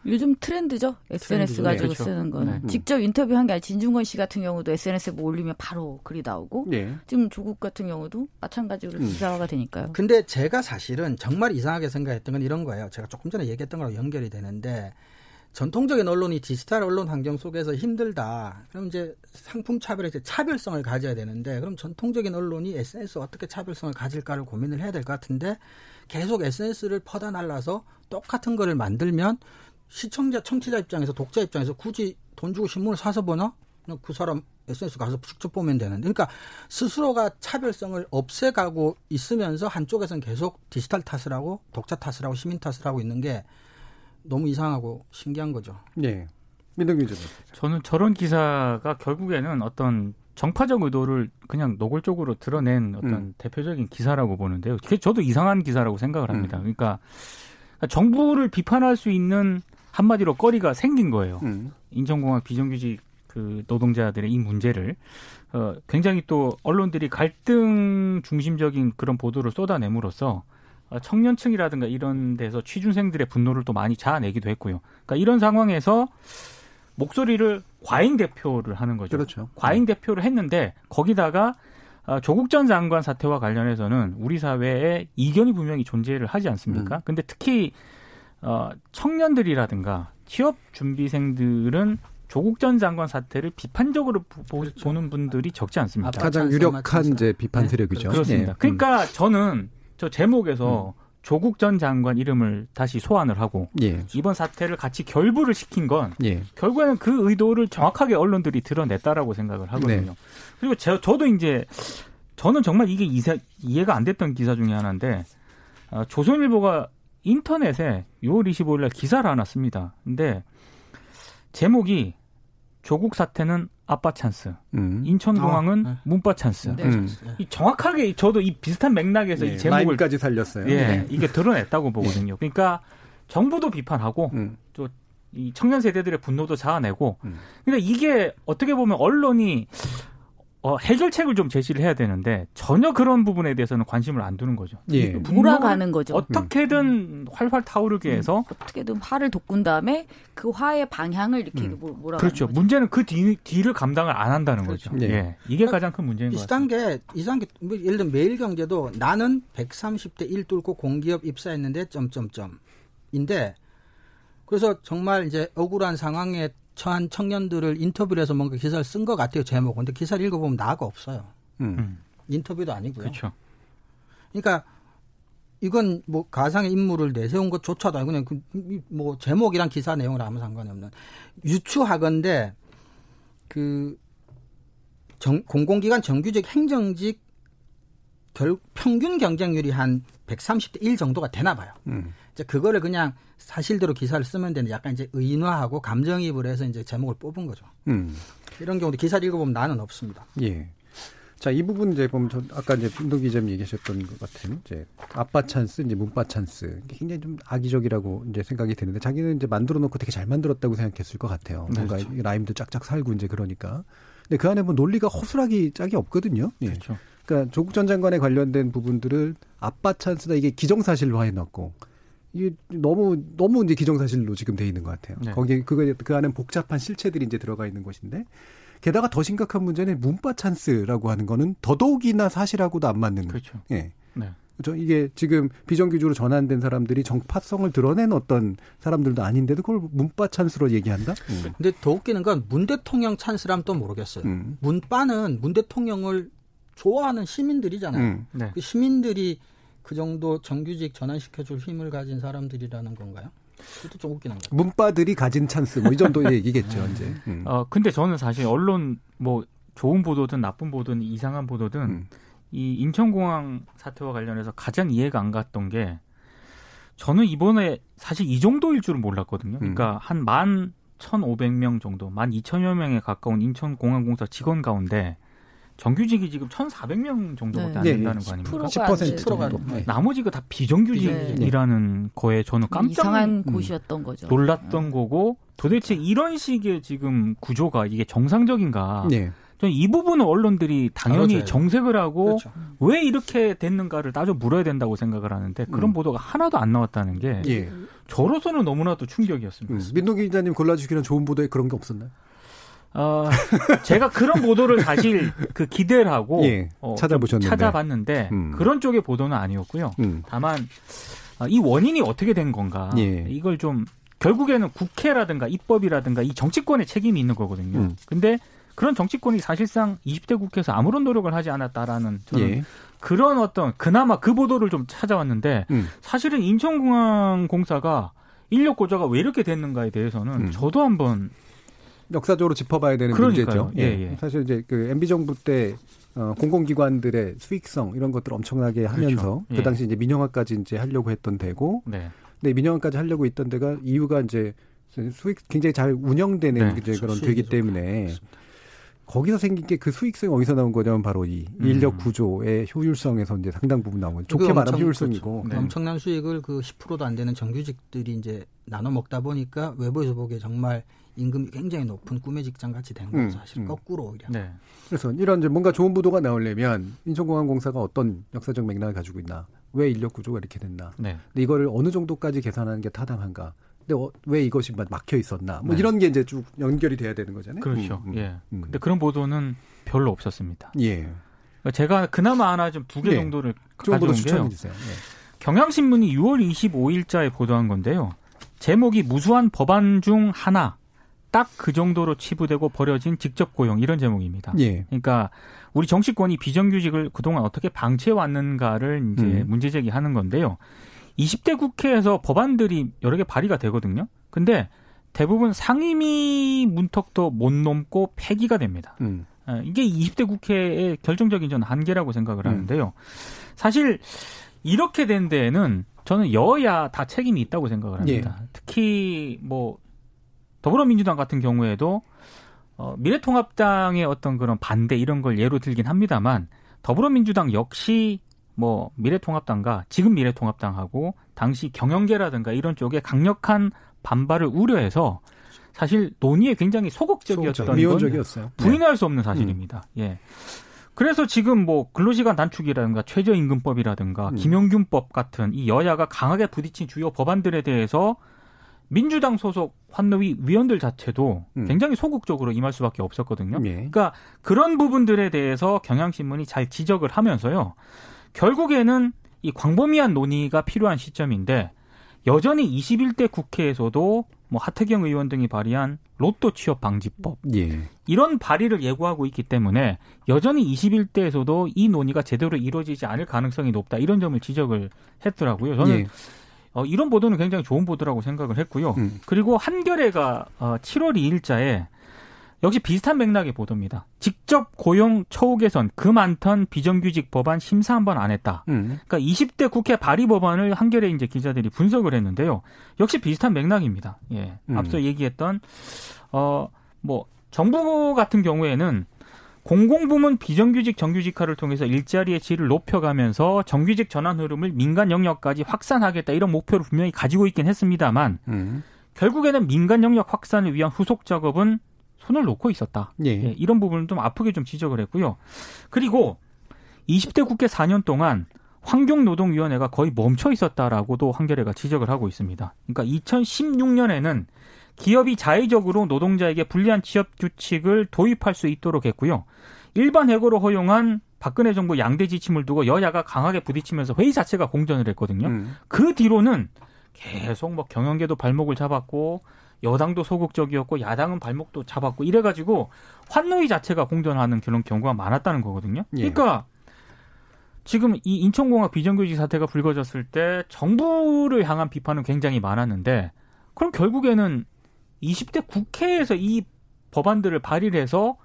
요즘 트렌드죠. SNS 트렌드, 가지고 네, 그렇죠. 쓰는 거는. 네. 직접 인터뷰한 게 아니라 진중권 씨 같은 경우도 SNS에 뭐 올리면 바로 글이 나오고 네. 지금 조국 같은 경우도 마찬가지로 음. 기사화가 되니까요. 근데 제가 사실은 정말 이상하게 생각했던 건 이런 거예요. 제가 조금 전에 얘기했던 거랑 연결이 되는데 전통적인 언론이 디지털 언론 환경 속에서 힘들다. 그럼 이제 상품 차별에 이제 차별성을 가져야 되는데 그럼 전통적인 언론이 SNS 어떻게 차별성을 가질까를 고민을 해야 될 것 같은데 계속 SNS를 퍼다 날라서 똑같은 거를 만들면 시청자, 청취자 입장에서 독자 입장에서 굳이 돈 주고 신문을 사서 보나? 그냥 그 사람 SNS 가서 직접 보면 되는데. 그러니까 스스로가 차별성을 없애가고 있으면서 한쪽에서는 계속 디지털 탓을 하고 독자 탓을 하고 시민 탓을 하고 있는 게 너무 이상하고 신기한 거죠. 네. 민동기 전 저는 저런 기사가 결국에는 어떤 정파적 의도를 그냥 노골적으로 드러낸 어떤 음. 대표적인 기사라고 보는데요. 저도 이상한 기사라고 생각을 합니다. 음. 그러니까 정부를 비판할 수 있는 한마디로 거리가 생긴 거예요. 음. 인천공항 비정규직 그 노동자들의 이 문제를 어, 굉장히 또 언론들이 갈등 중심적인 그런 보도를 쏟아내므로써 어, 청년층이라든가 이런 데서 취준생들의 분노를 또 많이 자아내기도 했고요. 그러니까 이런 상황에서 목소리를 과잉 대표를 하는 거죠. 그렇죠. 과잉 대표를 했는데 거기다가 어, 조국 전 장관 사태와 관련해서는 우리 사회에 이견이 분명히 존재를 하지 않습니까? 음. 근데 특히 어, 청년들이라든가 취업 준비생들은 조국 전 장관 사태를 비판적으로 보, 그렇죠. 는 분들이 적지 않습니다. 가장 유력한 이제 비판 네. 세력이죠. 네. 그렇습니다. 네. 그러니까 저는 저 제목에서 음. 조국 전 장관 이름을 다시 소환을 하고 예. 이번 사태를 같이 결부를 시킨 건 예. 결국에는 그 의도를 정확하게 언론들이 드러냈다라고 생각을 하거든요. 네. 그리고 제, 저도 이제 저는 정말 이게 이세, 이해가 안 됐던 기사 중에 하나인데 어, 조선일보가 인터넷에 6월 25일 날 기사를 하나 씁니다. 근데 제목이 조국 사태는 아빠 찬스, 음. 인천공항은 아, 네. 문빠 찬스. 네, 음. 이 정확하게 저도 이 비슷한 맥락에서 네, 이 제목을 까지 살렸어요. 예, 네. 이게 드러냈다고 보거든요. 그러니까 정부도 비판하고 음. 또이 청년 세대들의 분노도 자아내고. 음. 그러니까 이게 어떻게 보면 언론이 어, 해결책을 좀 제시를 해야 되는데 전혀 그런 부분에 대해서는 관심을 안 두는 거죠. 예. 몰아가는 거죠. 어떻게든 음. 활활 타오르게 음. 해서 어떻게든 화를 돋군 다음에 그 화의 방향을 이렇게 음. 몰아가는 그렇죠. 거죠. 문제는 그 뒤, 뒤를 감당을 안 한다는 그렇죠. 거죠. 예. 예. 이게 그러니까 가장 큰 문제인 것 같습니다. 비슷한 게 이상한 게 뭐 예를 들면 매일경제도 나는 130대 1 뚫고 공기업 입사했는데 점점점인데 그래서 정말 이제 억울한 상황에 처한 청년들을 인터뷰를 해서 뭔가 기사를 쓴 것 같아요 제목. 근데 기사를 읽어보면 나가 없어요. 음. 음. 인터뷰도 아니고요. 그렇죠. 그러니까 이건 뭐 가상의 인물을 내세운 것조차도 아니고 그냥 그 뭐 제목이랑 기사 내용을 아무 상관이 없는 유추하건데 그 정, 공공기관 정규직 행정직 결, 평균 경쟁률이 한 130대 1 정도가 되나 봐요. 음. 이제 그거를 그냥 사실대로 기사를 쓰면 되는 약간 이제 의인화하고 감정이입을 해서 이제 제목을 뽑은 거죠. 음. 이런 경우도 기사를 읽어보면 나는 없습니다. 예. 자, 이 부분 이제 보면 저 아까 이제 김동 기자님 얘기하셨던 것 같은 이제 아빠 찬스, 이제 문빠 찬스 굉장히 좀 악의적이라고 이제 생각이 드는데 자기는 이제 만들어 놓고 되게 잘 만들었다고 생각했을 것 같아요. 네, 뭔가 그렇죠. 라임도 쫙쫙 살고 이제 그러니까. 근데 그 안에 뭐 논리가 허술하기 짝이 없거든요. 예. 그렇죠. 그러니까 조국 전 장관에 관련된 부분들을 아빠 찬스다 이게 기정사실로 해놨고 이게 너무 너무 이제 기정사실로 지금 돼 있는 것 같아요. 네. 거기 그거 그 안에 복잡한 실체들이 이제 들어가 있는 것인데 게다가 더 심각한 문제는 문빠 찬스라고 하는 거는 더더욱이나 사실하고도 안 맞는. 그렇죠. 예. 네. 그렇죠. 이게 지금 비정규직으로 전환된 사람들이 정파성을 드러낸 어떤 사람들도 아닌데도 그걸 문빠 찬스로 얘기한다? 음. 근데 더 웃기는 건 문 대통령 찬스라면 또 모르겠어요. 음. 문바는 문 대통령을 좋아하는 시민들이잖아요. 음. 네. 그 시민들이 그 정도 정규직 전환시켜줄 힘을 가진 사람들이라는 건가요? 그것도 좀 웃기는 거죠. 문바들이 가진 찬스 뭐 이 정도 얘기겠죠 이제. 음. 어 근데 저는 사실 언론 뭐 좋은 보도든 나쁜 보도든 이상한 보도든 음. 이 인천공항 사태와 관련해서 가장 이해가 안 갔던 게 저는 이번에 사실 이 정도일 줄은 몰랐거든요. 음. 그러니까 한만 1,500명 정도, 만 2천여 명에 가까운 인천공항공사 직원 가운데 정규직이 지금 1,400명 정도밖에 네. 안 된다는 네. 거 아닙니까? 10% 정도. 네. 나머지가 다 비정규직이라는 네. 거에 저는 깜짝 이상한 음, 곳이었던 거죠. 놀랐던 네. 거고 도대체 이런 식의 지금 구조가 이게 정상적인가? 네. 저는 이 부분은 언론들이 당연히 아, 정색을 하고 그렇죠. 왜 이렇게 됐는가를 따져 물어야 된다고 생각을 하는데 그런 음. 보도가 하나도 안 나왔다는 게 예. 저로서는 너무나도 충격이었습니다. 음. 민동기 기자님 골라주기는 좋은 보도에 그런 게 없었나요? 어, 제가 그런 보도를 사실 그 기대를 하고 예, 어, 찾아보셨는데 찾아봤는데 음. 그런 쪽의 보도는 아니었고요. 음. 다만 어, 이 원인이 어떻게 된 건가 예. 이걸 좀 결국에는 국회라든가 입법이라든가 이 정치권의 책임이 있는 거거든요. 음. 근데 그런 정치권이 사실상 20대 국회에서 아무런 노력을 하지 않았다라는 저는 예. 그런 어떤 그나마 그 보도를 좀 찾아왔는데 음. 사실은 인천공항 공사가 인력 고자가 왜 이렇게 됐는가에 대해서는 음. 저도 한번 역사적으로 짚어봐야 되는 그러니까요. 문제죠. 예, 예. 사실 이제 그 MB 정부 때 어, 공공기관들의 수익성 이런 것들 엄청나게 그렇죠. 하면서 그렇죠. 예. 그 당시 이제 민영화까지 이제 하려고 했던 데고, 네. 근데 민영화까지 하려고 있던 데가 이유가 이제 수익 굉장히 잘 운영되는 네. 이제 그런 되기 때문에 그렇습니다. 거기서 생긴 게 그 수익성이 어디서 나온 거냐면 바로 이 음. 인력 구조의 효율성에서 이제 상당 부분 나온 거죠. 좋게 말하면 효율성이고. 그렇죠. 네. 엄청난 수익을 그 10%도 안 되는 정규직들이 이제 나눠 먹다 보니까 외부에서 보기에 정말 임금이 굉장히 높은 꿈의 직장 같이 된 거죠. 음, 사실 음. 거꾸로 오히려. 네. 그래서 이런 이제 뭔가 좋은 보도가 나오려면 인천공항공사가 어떤 역사적 맥락을 가지고 있나, 왜 인력 구조가 이렇게 됐나, 네. 근데 이거를 어느 정도까지 계산하는 게 타당한가, 근데 어, 왜 이것이 막혀 있었나, 뭐 네. 이런 게 이제 쭉 연결이 돼야 되는 거잖아요. 그렇죠. 음, 음, 예. 음. 근데 그런 보도는 별로 없었습니다. 예. 그러니까 제가 그나마 하나 좀 두개 예. 정도를 가져온 게요. 예. 경향신문이 6월 25일자에 보도한 건데요. 제목이 무수한 법안 중 하나 딱 그 정도로 치부되고 버려진 직접 고용 이런 제목입니다. 예. 그러니까 우리 정치권이 비정규직을 그동안 어떻게 방치해 왔는가를 이제 음. 문제 제기하는 건데요. 20대 국회에서 법안들이 여러 개 발의가 되거든요. 근데 대부분 상임위 문턱도 못 넘고 폐기가 됩니다. 음. 예, 이게 20대 국회의 결정적인 전 한계라고 생각을 음. 하는데요. 사실 이렇게 된 데에는 저는 여야 다 책임이 있다고 생각을 합니다. 예. 특히 뭐 더불어민주당 같은 경우에도 어, 미래통합당의 어떤 그런 반대 이런 걸 예로 들긴 합니다만 더불어민주당 역시 뭐 미래통합당과 지금 미래통합당하고 당시 경영계라든가 이런 쪽에 강력한 반발을 우려해서 사실 논의에 굉장히 소극적이었던 미온적이었어요. 부인할 네. 수 없는 사실입니다. 음. 예. 그래서 지금 뭐 근로시간 단축이라든가 최저임금법이라든가 음. 김용균법 같은 이 여야가 강하게 부딪힌 주요 법안들에 대해서 민주당 소속 환노위 위원들 자체도 음. 굉장히 소극적으로 임할 수밖에 없었거든요. 예. 그러니까 그런 부분들에 대해서 경향신문이 잘 지적을 하면서요. 결국에는 이 광범위한 논의가 필요한 시점인데 여전히 21대 국회에서도 뭐 하태경 의원 등이 발의한 로또 취업 방지법 예. 이런 발의를 예고하고 있기 때문에 여전히 21대에서도 이 논의가 제대로 이루어지지 않을 가능성이 높다 이런 점을 지적을 했더라고요. 저는 예. 어, 이런 보도는 굉장히 좋은 보도라고 생각을 했고요. 음. 그리고 한겨레가 어, 7월 2일자에 역시 비슷한 맥락의 보도입니다. 직접 고용 처우 개선 그 많던 비정규직 법안 심사 한 번 안 했다. 음. 그러니까 20대 국회 발의 법안을 한겨레 이제 기자들이 분석을 했는데요. 역시 비슷한 맥락입니다. 예. 음. 앞서 얘기했던 어 뭐 정부 같은 경우에는 공공부문 비정규직 정규직화를 통해서 일자리의 질을 높여가면서 정규직 전환 흐름을 민간 영역까지 확산하겠다 이런 목표를 분명히 가지고 있긴 했습니다만 음. 결국에는 민간 영역 확산을 위한 후속 작업은 손을 놓고 있었다. 예. 예, 이런 부분을 좀 아프게 좀 지적을 했고요. 그리고 20대 국회 4년 동안 환경노동위원회가 거의 멈춰 있었다라고도 한겨레가 지적을 하고 있습니다. 그러니까 2016년에는 기업이 자의적으로 노동자에게 불리한 취업 규칙을 도입할 수 있도록 했고요. 일반 해고로 허용한 박근혜 정부 양대 지침을 두고 여야가 강하게 부딪히면서 회의 자체가 공전을 했거든요. 음. 그 뒤로는 계속 뭐 경영계도 발목을 잡았고 여당도 소극적이었고 야당은 발목도 잡았고 이래가지고 환노위 자체가 공전하는 그런 경우가 많았다는 거거든요. 예. 그러니까 지금 이 인천공항 비정규직 사태가 불거졌을 때 정부를 향한 비판은 굉장히 많았는데 그럼 결국에는 20대 국회에서 이 법안들을 발의를 해서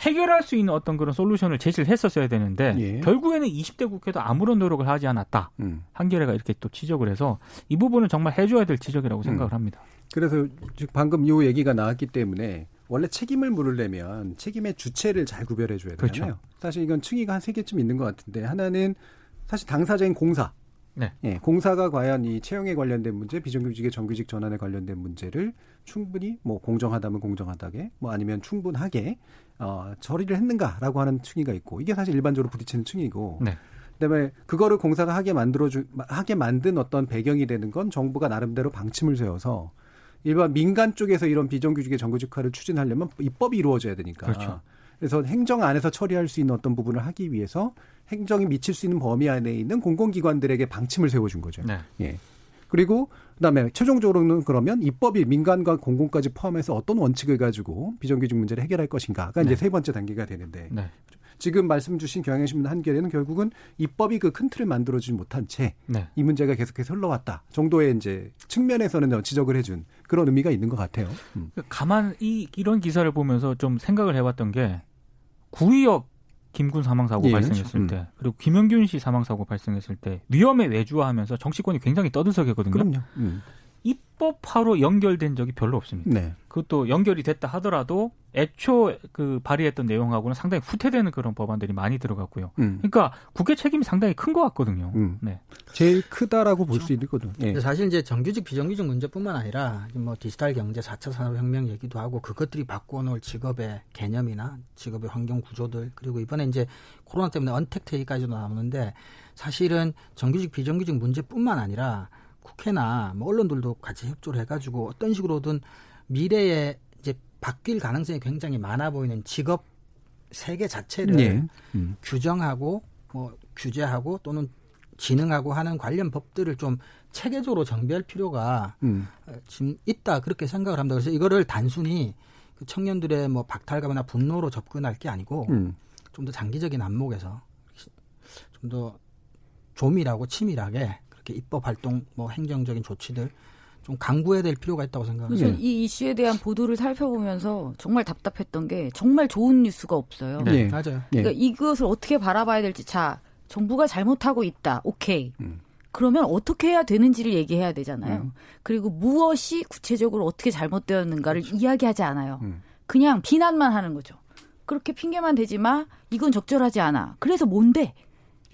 해결할 수 있는 어떤 그런 솔루션을 제시를 했었어야 되는데 예. 결국에는 20대 국회도 아무런 노력을 하지 않았다. 음. 한겨레가 이렇게 또 지적을 해서 이 부분은 정말 해줘야 될 지적이라고 생각을 음. 합니다. 그래서 방금 요 얘기가 나왔기 때문에 원래 책임을 물으려면 책임의 주체를 잘 구별해 줘야 되잖아요. 그렇죠. 사실 이건 층위가 한 세 개쯤 있는 것 같은데 하나는 사실 당사자인 공사 네. 예, 공사가 과연 이 채용에 관련된 문제, 비정규직의 정규직 전환에 관련된 문제를 충분히 뭐 공정하다면 공정하다게, 뭐 아니면 충분하게 어, 처리를 했는가라고 하는 층위가 있고 이게 사실 일반적으로 부딪히는 층이고. 네. 그다음에 그거를 공사가 하게 만들어 주 하게 만든 어떤 배경이 되는 건 정부가 나름대로 방침을 세워서 일반 민간 쪽에서 이런 비정규직의 정규직화를 추진하려면 입법이 이루어져야 되니까. 그렇죠. 그래서 행정 안에서 처리할 수 있는 어떤 부분을 하기 위해서 행정이 미칠 수 있는 범위 안에 있는 공공기관들에게 방침을 세워준 거죠. 네. 예. 그리고 그다음에 최종적으로는 그러면 입법이 민간과 공공까지 포함해서 어떤 원칙을 가지고 비정규직 문제를 해결할 것인가가 이제 네. 세 번째 단계가 되는데 네. 지금 말씀 주신 경향신문 한겨레는 결국은 입법이 그 큰 틀을 만들어주지 못한 채이 네. 문제가 계속해서 흘러왔다 정도의 이제 측면에서는 지적을 해준 그런 의미가 있는 것 같아요. 음. 가만 이 이런 기사를 보면서 좀 생각을 해봤던 게 구의역 김군 사망 사고 예, 발생했을 음. 때 그리고 김영균 씨 사망 사고 발생했을 때 위험에 외주화하면서 정치권이 굉장히 떠들썩했거든요. 그럼요. 음. 입법화로 연결된 적이 별로 없습니다. 네. 그것도 연결이 됐다 하더라도 애초 그 발의했던 내용하고는 상당히 후퇴되는 그런 법안들이 많이 들어갔고요. 음. 그러니까 국회 책임이 상당히 큰 것 같거든요. 음. 네. 제일 크다라고 볼 수 있거든요. 예. 사실 이제 정규직 비정규직 문제뿐만 아니라 뭐 디지털 경제 4차 산업혁명 얘기도 하고 그것들이 바꿔놓을 직업의 개념이나 직업의 환경 구조들 그리고 이번에 이제 코로나 때문에 언택트이까지도 나오는데 사실은 정규직 비정규직 문제뿐만 아니라 국회나 뭐 언론들도 같이 협조를 해가지고 어떤 식으로든 미래에 이제 바뀔 가능성이 굉장히 많아 보이는 직업 세계 자체를 네. 음. 규정하고 뭐 규제하고 또는 진흥하고 하는 관련 법들을 좀 체계적으로 정비할 필요가 음. 지금 있다 그렇게 생각을 합니다. 그래서 이거를 단순히 그 청년들의 뭐 박탈감이나 분노로 접근할 게 아니고 음. 좀더 장기적인 안목에서 좀 더 조밀하고 치밀하게 그렇게 입법 활동, 뭐 행정적인 조치들 좀 강구해야 될 필요가 있다고 생각합니다. 네. 이 이슈에 대한 보도를 살펴보면서 정말 답답했던 게 정말 좋은 뉴스가 없어요. 네, 네. 맞아요. 그러니까 이것을 어떻게 바라봐야 될지 자 정부가 잘못하고 있다. 오케이. 음. 그러면 어떻게 해야 되는지를 얘기해야 되잖아요. 음. 그리고 무엇이 구체적으로 어떻게 잘못되었는가를 그렇죠. 이야기하지 않아요. 음. 그냥 비난만 하는 거죠. 그렇게 핑계만 대지 마. 이건 적절하지 않아. 그래서 뭔데?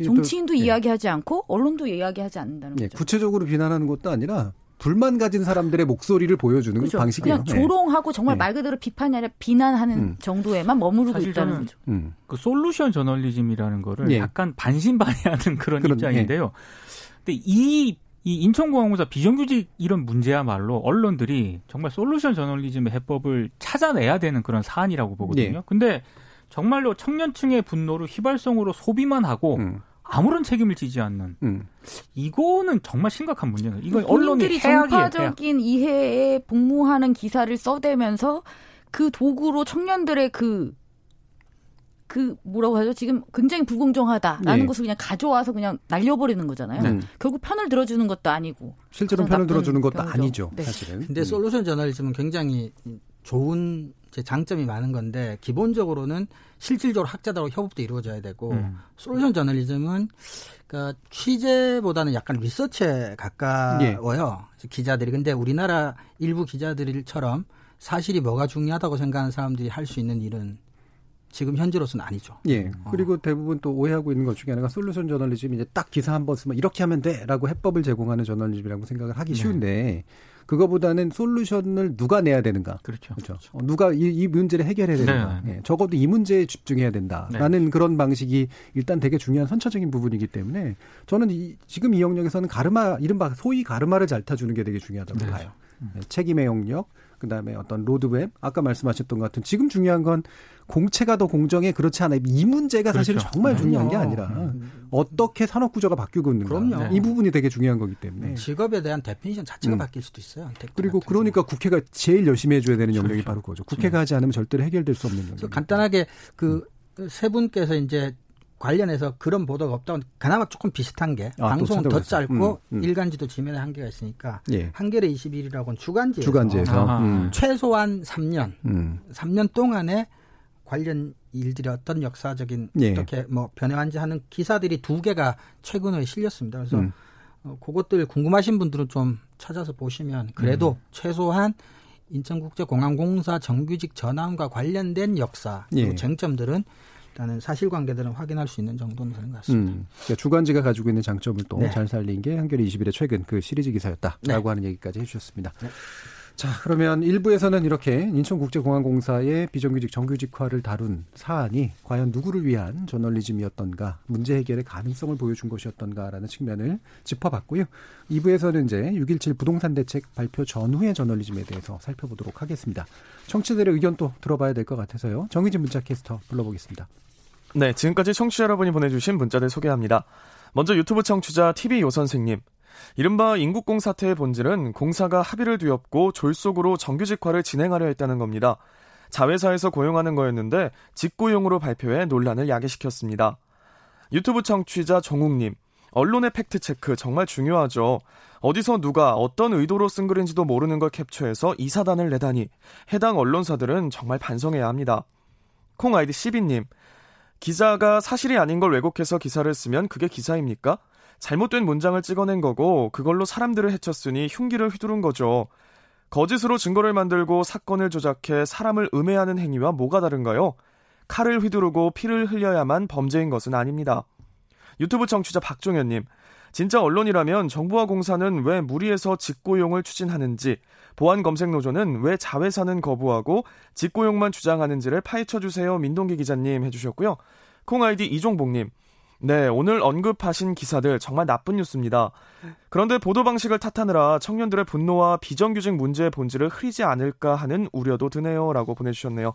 정치인도 또, 예. 이야기하지 않고 언론도 이야기하지 않는다는 예, 거죠. 구체적으로 비난하는 것도 아니라 불만 가진 사람들의 목소리를 보여주는 그렇죠. 방식이에요. 그냥 조롱하고 정말 네. 말 그대로 비판이 아니라 비난하는 음. 정도에만 머무르고 있다는 거죠. 음. 그 솔루션 저널리즘이라는 거를 예. 약간 반신반의하는 그런, 그런 입장인데요. 예. 근데 이, 이 인천공항공사 비정규직 이런 문제야말로 언론들이 정말 솔루션 저널리즘의 해법을 찾아내야 되는 그런 사안이라고 보거든요. 예. 근데 정말로 청년층의 분노를 휘발성으로 소비만 하고 음. 아무런 책임을 지지 않는 음. 이거는 정말 심각한 문제예요. 이거 언론이 정파적인 이해에 복무하는 기사를 써대면서 그 도구로 청년들의 그그 그 뭐라고 하죠? 지금 굉장히 불공정하다라는 네. 것을 그냥 가져와서 그냥 날려버리는 거잖아요. 네. 결국 편을 들어주는 것도 아니고 실제로 편을 들어주는 것도 경우죠. 아니죠. 네. 사실은. 근데 음. 솔루션 저널리즘은 굉장히 좋은 장점이 많은 건데 기본적으로는 실질적으로 학자들하고 협업도 이루어져야 되고 음. 솔루션 저널리즘은 그러니까 취재보다는 약간 리서치에 가까워요 예. 기자들이 근데 우리나라 일부 기자들처럼 사실이 뭐가 중요하다고 생각하는 사람들이 할 수 있는 일은 지금 현재로서는 아니죠. 예. 어. 그리고 대부분 또 오해하고 있는 것 중에 하나가 솔루션 저널리즘 이제 딱 기사 한 번 쓰면 이렇게 하면 돼라고 해법을 제공하는 저널리즘이라고 생각을 하기 네. 쉬운데 네. 그거보다는 솔루션을 누가 내야 되는가. 그렇죠. 그렇죠. 어, 누가 이, 이, 문제를 해결해야 되는가. 네. 예, 적어도 이 문제에 집중해야 된다라는 네. 그런 방식이 일단 되게 중요한 선차적인 부분이기 때문에 저는 이, 지금 이 영역에서는 가르마 이른바 소위 가르마를 잘 타주는 게 되게 중요하다고 네. 봐요. 음. 책임의 영역, 그다음에 어떤 로드맵 아까 말씀하셨던 것 같은 지금 중요한 건 공채가 더 공정해 그렇지 않아 이 문제가 그렇죠. 사실은 정말 네. 중요한 게 아니라 음. 어떻게 산업 구조가 바뀌고 있는가 그럼요. 이 부분이 되게 중요한 거기 때문에 직업에 대한 definition 자체가 음. 바뀔 수도 있어요. 그리고 그러니까 국회가 제일 열심히 해줘야 되는 영역이 그렇죠. 바로 그거죠. 국회가 하지 않으면 절대로 해결될 수 없는 영역. 간단하게 그 세 음. 분께서 이제 관련해서 그런 보도가 없다고 그나마 조금 비슷한 게 아, 방송은 더 짧고 음, 음. 일간지도 지면에 한계가 있으니까 예. 한겨레 21이라고는 주간지에서, 주간지에서. 음. 최소한 3년, 음. 3년 동안에 관련 일들이 어떤 역사적인 예. 어떻게 뭐 변해왔는지 하는 기사들이 두 개가 최근에 실렸습니다. 그래서 음. 어, 그것들 궁금하신 분들은 좀 찾아서 보시면 그래도 음. 최소한 인천국제공항공사 정규직 전환과 관련된 역사 예. 쟁점들은 일단은 사실관계들은 확인할 수 있는 정도는 되는 것 같습니다. 음, 그러니까 주간지가 가지고 있는 장점을 또잘 네. 살린 게 한겨레 21의 최근 그 시리즈 기사였다라고 네. 하는 얘기까지 해주셨습니다. 네. 자, 그러면 1부에서는 이렇게 인천국제공항공사의 비정규직 정규직화를 다룬 사안이 과연 누구를 위한 저널리즘이었던가, 문제 해결의 가능성을 보여준 것이었던가라는 측면을 짚어봤고요. 2부에서는 이제 6.17 부동산 대책 발표 전후의 저널리즘에 대해서 살펴보도록 하겠습니다. 청취자들의 의견 또 들어봐야 될 것 같아서요. 정의진 문자 캐스터 불러보겠습니다. 네, 지금까지 청취자 여러분이 보내주신 문자들 소개합니다. 먼저 유튜브 청취자 TV 요 선생님. 이른바 인국공 사태의 본질은 공사가 합의를 뒤엎고 졸속으로 정규직화를 진행하려 했다는 겁니다. 자회사에서 고용하는 거였는데 직고용으로 발표해 논란을 야기시켰습니다. 유튜브 청취자 정욱님, 언론의 팩트체크 정말 중요하죠. 어디서 누가 어떤 의도로 쓴 글인지도 모르는 걸 캡처해서 이사단을 내다니 해당 언론사들은 정말 반성해야 합니다. 콩 아이디 시비님, 기자가 사실이 아닌 걸 왜곡해서 기사를 쓰면 그게 기사입니까? 잘못된 문장을 찍어낸 거고 그걸로 사람들을 해쳤으니 흉기를 휘두른 거죠. 거짓으로 증거를 만들고 사건을 조작해 사람을 음해하는 행위와 뭐가 다른가요? 칼을 휘두르고 피를 흘려야만 범죄인 것은 아닙니다. 유튜브 청취자 박종현님, 진짜 언론이라면 정부와 공사는 왜 무리해서 직고용을 추진하는지, 보안검색노조는 왜 자회사는 거부하고 직고용만 주장하는지를 파헤쳐주세요. 민동기 기자님 해주셨고요. 콩아이디 이종복님, 네, 오늘 언급하신 기사들 정말 나쁜 뉴스입니다. 그런데 보도 방식을 탓하느라 청년들의 분노와 비정규직 문제의 본질을 흐리지 않을까 하는 우려도 드네요. 라고 보내주셨네요.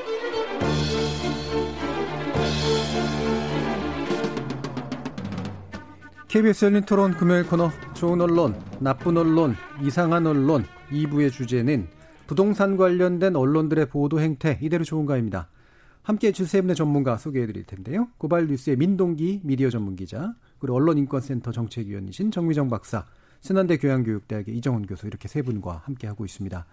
KBS 열린 토론 금요일 코너 좋은 언론, 나쁜 언론, 이상한 언론 2부의 주제는 부동산 관련된 언론들의 보도 행태 이대로 좋은가입니다. 함께 해줄 세 분의 전문가 소개해 드릴 텐데요. 고발 뉴스의 민동기 미디어 전문 기자 그리고 언론인권센터 정책위원이신 정미정 박사 신한대 교양교육대학의 이정훈 교수 이렇게 세 분과 함께 하고 있습니다.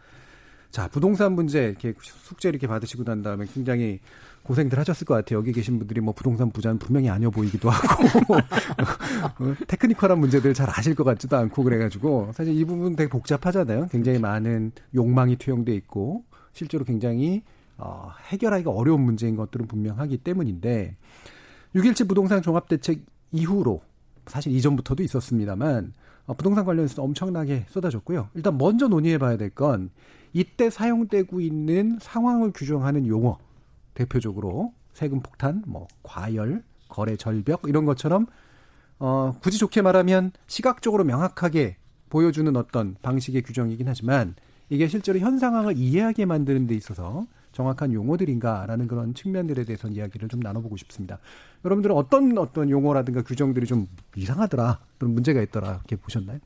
자, 부동산 문제 이렇게 숙제 이렇게 받으시고 난 다음에 굉장히 고생들 하셨을 것 같아요. 여기 계신 분들이 뭐 부동산 부자는 분명히 아니어 보이기도 하고 어, 테크니컬한 문제들 잘 아실 것 같지도 않고 그래가지고 사실 이 부분 되게 복잡하잖아요. 굉장히 많은 욕망이 투영돼 있고 실제로 굉장히 어, 해결하기가 어려운 문제인 것들은 분명하기 때문인데 6.17 부동산 종합대책 이후로 사실 이전부터도 있었습니다만 어, 부동산 관련해서 엄청나게 쏟아졌고요. 일단 먼저 논의해 봐야 될 건 이때 사용되고 있는 상황을 규정하는 용어 대표적으로 세금 폭탄, 뭐 과열, 거래 절벽 이런 것처럼 어 굳이 좋게 말하면 시각적으로 명확하게 보여주는 어떤 방식의 규정이긴 하지만 이게 실제로 현 상황을 이해하게 만드는 데 있어서 정확한 용어들인가라는 그런 측면들에 대해서 이야기를 좀 나눠보고 싶습니다. 여러분들은 어떤 어떤 용어라든가 규정들이 좀 이상하더라, 그런 문제가 있더라 이렇게 보셨나요?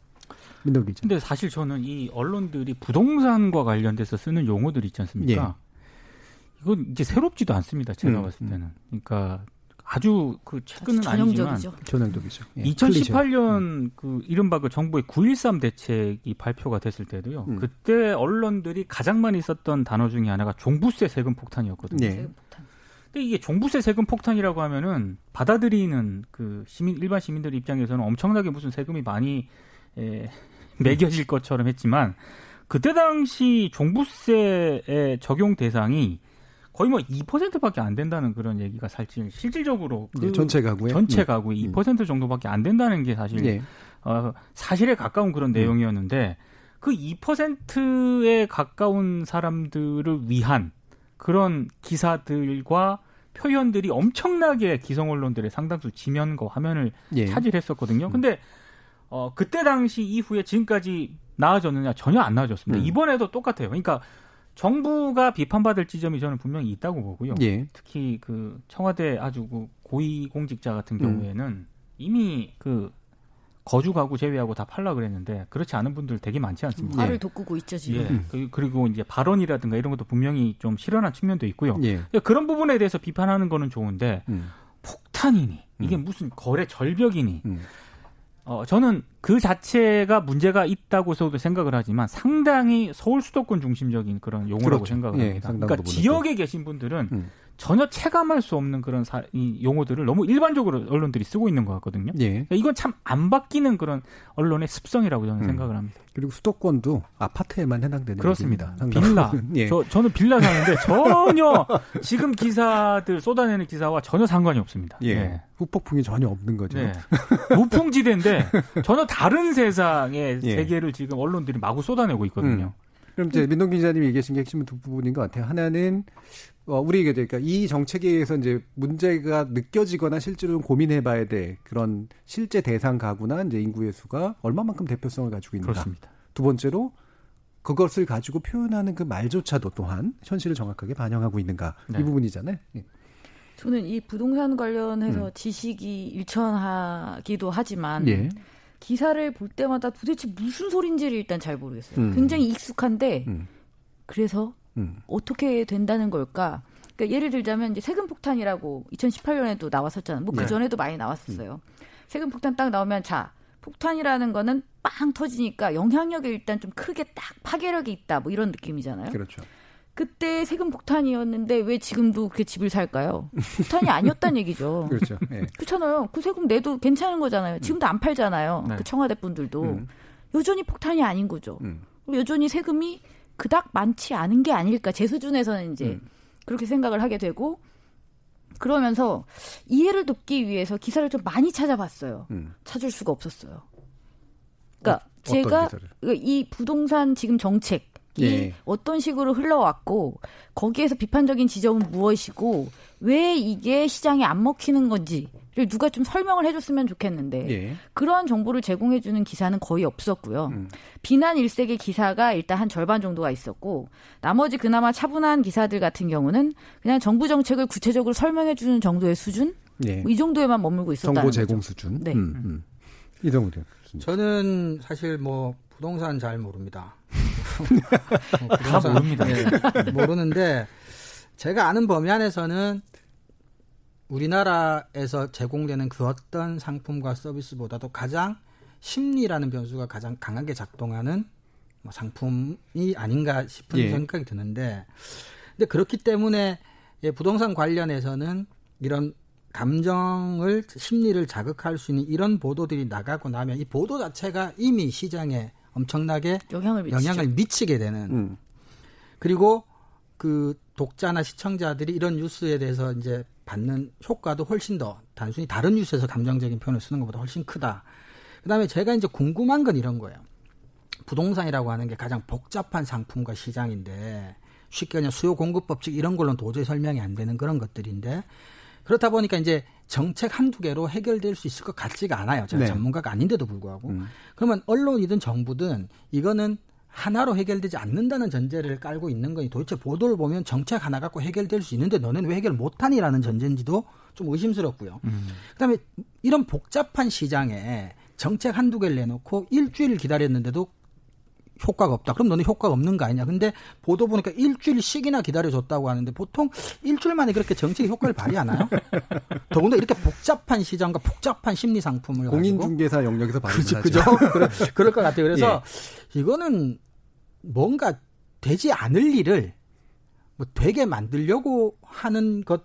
민덕 기자. 근데 사실 저는 이 언론들이 부동산과 관련돼서 쓰는 용어들 있지 않습니까? 예. 이건 이제 새롭지도 않습니다. 제가 음, 봤을 때는. 그러니까 아주 그 최근은 아니지만 전형적이죠. 예, 2018년 음. 그 이른바 그 정부의 9.13 대책이 발표가 됐을 때도요. 음. 그때 언론들이 가장 많이 썼던 단어 중에 하나가 종부세 세금 폭탄이었거든요. 네. 근데 이게 종부세 세금 폭탄이라고 하면은 받아들이는 그 시민 일반 시민들 입장에서는 엄청나게 무슨 세금이 많이 에, 매겨질 것처럼 했지만 그때 당시 종부세의 적용 대상이 거의 뭐 2%밖에 안 된다는 그런 얘기가 사실 실질적으로 그 네, 전체 가구에 전체 가구의 음. 2% 정도밖에 안 된다는 게 사실 네. 어, 사실에 가까운 그런 음. 내용이었는데 그 2%에 가까운 사람들을 위한 그런 기사들과 표현들이 엄청나게 기성 언론들의 상당수 지면과 화면을 예. 차지했었거든요. 근데 어, 그때 당시 이후에 지금까지 나아졌느냐 전혀 안 나아졌습니다. 음. 이번에도 똑같아요. 그러니까 정부가 비판받을 지점이 저는 분명히 있다고 보고요. 예. 특히 그 청와대 아주 그 고위 공직자 같은 음. 경우에는 음. 이미 그 거주 가구 제외하고 다 팔라 그랬는데 그렇지 않은 분들 되게 많지 않습니까? 말을 돋구고 있죠 지금. 예. 음. 그리고 이제 발언이라든가 이런 것도 분명히 좀 실현한 측면도 있고요. 예. 그런 부분에 대해서 비판하는 거는 좋은데 음. 폭탄이니 이게 음. 무슨 거래 절벽이니 음. 어, 저는 그 자체가 문제가 있다고서도 생각을 하지만 상당히 서울 수도권 중심적인 그런 용어라고 그렇죠. 생각을 예, 합니다. 그러니까 지역에 계신 분들은 음. 전혀 체감할 수 없는 그런 사, 이 용어들을 너무 일반적으로 언론들이 쓰고 있는 것 같거든요. 예. 그러니까 이건 참 안 바뀌는 그런 언론의 습성이라고 저는 음. 생각을 합니다. 그리고 수도권도 아파트에만 해당되는 그렇습니다. 빌라. 예. 저, 저는 빌라 사는데 전혀 지금 기사들 쏟아내는 기사와 전혀 상관이 없습니다. 예. 예. 후폭풍이 전혀 없는 거죠. 네. 무풍지대인데 전혀 다른 세상의 예. 세계를 지금 언론들이 마구 쏟아내고 있거든요. 음. 그럼 이제 민동기 기자님이 얘기하신 게 핵심은 두 부분인 것 같아요. 하나는 어, 우리 가 그러니까 이 정책에 의해서 이제 문제가 느껴지거나 실제로 고민해봐야 돼 그런 실제 대상 가구나 이제 인구의 수가 얼마만큼 대표성을 가지고 있는가. 그렇습니다. 두 번째로 그것을 가지고 표현하는 그 말조차도 또한 현실을 정확하게 반영하고 있는가 네. 이 부분이잖아요. 예. 저는 이 부동산 관련해서 음. 지식이 일천하기도 하지만 예. 기사를 볼 때마다 도대체 무슨 소린지를 일단 잘 모르겠어요. 음. 굉장히 익숙한데 음. 그래서 음. 어떻게 된다는 걸까? 그러니까 예를 들자면 이제 세금 폭탄이라고 2018년에도 나왔었잖아요. 뭐그 네. 전에도 많이 나왔었어요. 세금 폭탄 딱 나오면 자 폭탄이라는 거는 빵 터지니까 영향력이 일단 좀 크게 딱 파괴력이 있다. 뭐 이런 느낌이잖아요. 그렇죠. 그때 세금 폭탄이었는데 왜 지금도 그렇게 집을 살까요? 폭탄이 아니었다는 얘기죠. 그렇죠. 네. 그렇잖아요. 그 세금 내도 괜찮은 거잖아요. 지금도 안 팔잖아요. 네. 그 청와대 분들도 음. 여전히 폭탄이 아닌 거죠. 음. 여전히 세금이 그닥 많지 않은 게 아닐까 제 수준에서는 이제 음. 그렇게 생각을 하게 되고 그러면서 이해를 돕기 위해서 기사를 좀 많이 찾아봤어요. 음. 찾을 수가 없었어요. 그러니까 어, 제가 그러니까 이 부동산 지금 정책 이 예. 어떤 식으로 흘러왔고 거기에서 비판적인 지점은 무엇이고 왜 이게 시장에 안 먹히는 건지 를 누가 좀 설명을 해줬으면 좋겠는데 예. 그러한 정보를 제공해주는 기사는 거의 없었고요. 음. 비난 일색의 기사가 일단 한 절반 정도가 있었고 나머지 그나마 차분한 기사들 같은 경우는 그냥 정부 정책을 구체적으로 설명해주는 정도의 수준 예. 뭐 이 정도에만 머물고 있었다는 정보 제공 거죠. 수준. 네. 음, 음. 이동우 저는 사실 뭐 부동산 잘 모릅니다. 다 모릅니다. 네, 모르는데 제가 아는 범위 안에서는 우리나라에서 제공되는 그 어떤 상품과 서비스보다도 가장 심리라는 변수가 가장 강하게 작동하는 뭐 상품이 아닌가 싶은 예. 생각이 드는데 근데 그렇기 때문에 예, 부동산 관련해서는 이런 감정을 심리를 자극할 수 있는 이런 보도들이 나가고 나면 이 보도 자체가 이미 시장에 엄청나게 영향을, 영향을 미치게 되는 음. 그리고 그 독자나 시청자들이 이런 뉴스에 대해서 이제 받는 효과도 훨씬 더 단순히 다른 뉴스에서 감정적인 표현을 쓰는 것보다 훨씬 크다. 그다음에 제가 이제 궁금한 건 이런 거예요. 부동산이라고 하는 게 가장 복잡한 상품과 시장인데 쉽게 그냥 수요 공급 법칙 이런 걸로는 도저히 설명이 안 되는 그런 것들인데 그렇다 보니까 이제 정책 한두 개로 해결될 수 있을 것 같지가 않아요. 제가 네. 전문가가 아닌데도 불구하고. 음. 그러면 언론이든 정부든 이거는 하나로 해결되지 않는다는 전제를 깔고 있는 거니 도대체 보도를 보면 정책 하나 갖고 해결될 수 있는데 너는 왜 해결 못하니라는 전제인지도 좀 의심스럽고요. 음. 그다음에 이런 복잡한 시장에 정책 한두 개를 내놓고 일주일 기다렸는데도 효과가 없다. 그럼 너는 효과가 없는 거 아니냐. 근데 보도 보니까 일주일씩이나 기다려줬다고 하는데 보통 일주일 만에 그렇게 정책의 효과를 발휘하나요? 더군다나 이렇게 복잡한 시장과 복잡한 심리 상품을 공인중개사 영역에서 발휘하죠. 그죠. 그럴, 그럴 것 같아요. 그래서 예. 이거는 뭔가 되지 않을 일을 뭐 되게 만들려고 하는 것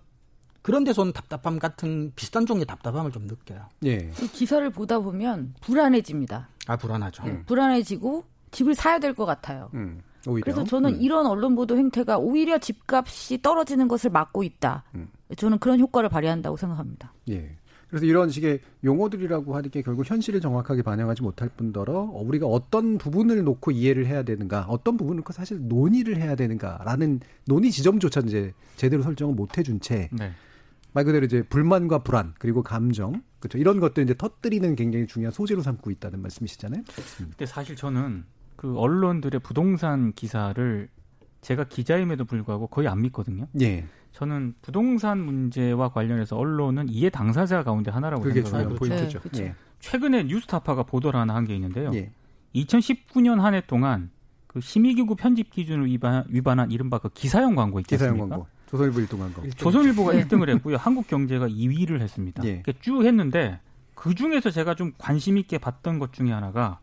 그런 데서 는 답답함 같은 비슷한 종류의 답답함을 좀 느껴요. 예. 기사를 보다 보면 불안해집니다. 아 불안하죠. 음. 불안해지고 집을 사야 될 것 같아요. 음, 그래서 저는 음. 이런 언론 보도 행태가 오히려 집값이 떨어지는 것을 막고 있다. 음. 저는 그런 효과를 발휘한다고 생각합니다. 예. 그래서 이런 식의 용어들이라고 하는 게 결국 현실을 정확하게 반영하지 못할 뿐더러 우리가 어떤 부분을 놓고 이해를 해야 되는가, 어떤 부분을 놓고 사실 논의를 해야 되는가라는 논의 지점조차 이제 제대로 설정을 못 해준 채. 네. 말 그대로 이제 불만과 불안 그리고 감정 그렇죠 이런 것들 이제 터뜨리는 굉장히 중요한 소재로 삼고 있다는 말씀이시잖아요. 음. 근데 사실 저는 그 언론들의 부동산 기사를 제가 기자임에도 불구하고 거의 안 믿거든요. 예. 저는 부동산 문제와 관련해서 언론은 이해 당사자 가운데 하나라고 생각해요. 포인트죠. 네, 예. 최근에 뉴스타파가 보도를 하나 한 게 있는데요. 예. 2019년 한 해 동안 그 심의기구 편집 기준을 위반, 위반한 이른바 그 기사형 광고 있지 않습니까? 기사형 광고. 조선일보 1등 한 거. 조선일보가 네. 1등을 했고요. 한국경제가 2위를 했습니다. 예. 쭉 했는데 그 중에서 제가 좀 관심 있게 봤던 것 중에 하나가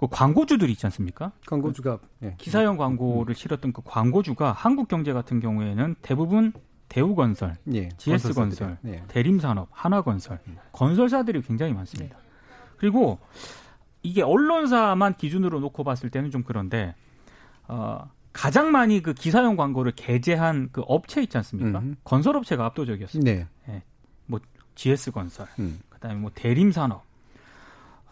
그 광고주들이 있지 않습니까? 광고주가 그 예. 기사형 광고를 실었던 그 광고주가 한국경제 같은 경우에는 대부분 대우건설, 예. GS건설, 예. 대림산업, 하나건설, 음. 건설사들이 굉장히 많습니다. 네. 그리고 이게 언론사만 기준으로 놓고 봤을 때는 좀 그런데 어, 가장 많이 그 기사용 광고를 게재한 그 업체 있지 않습니까? 음. 건설업체가 압도적이었습니다. 네. 예. 뭐 GS건설, 음. 그다음에 뭐 대림산업,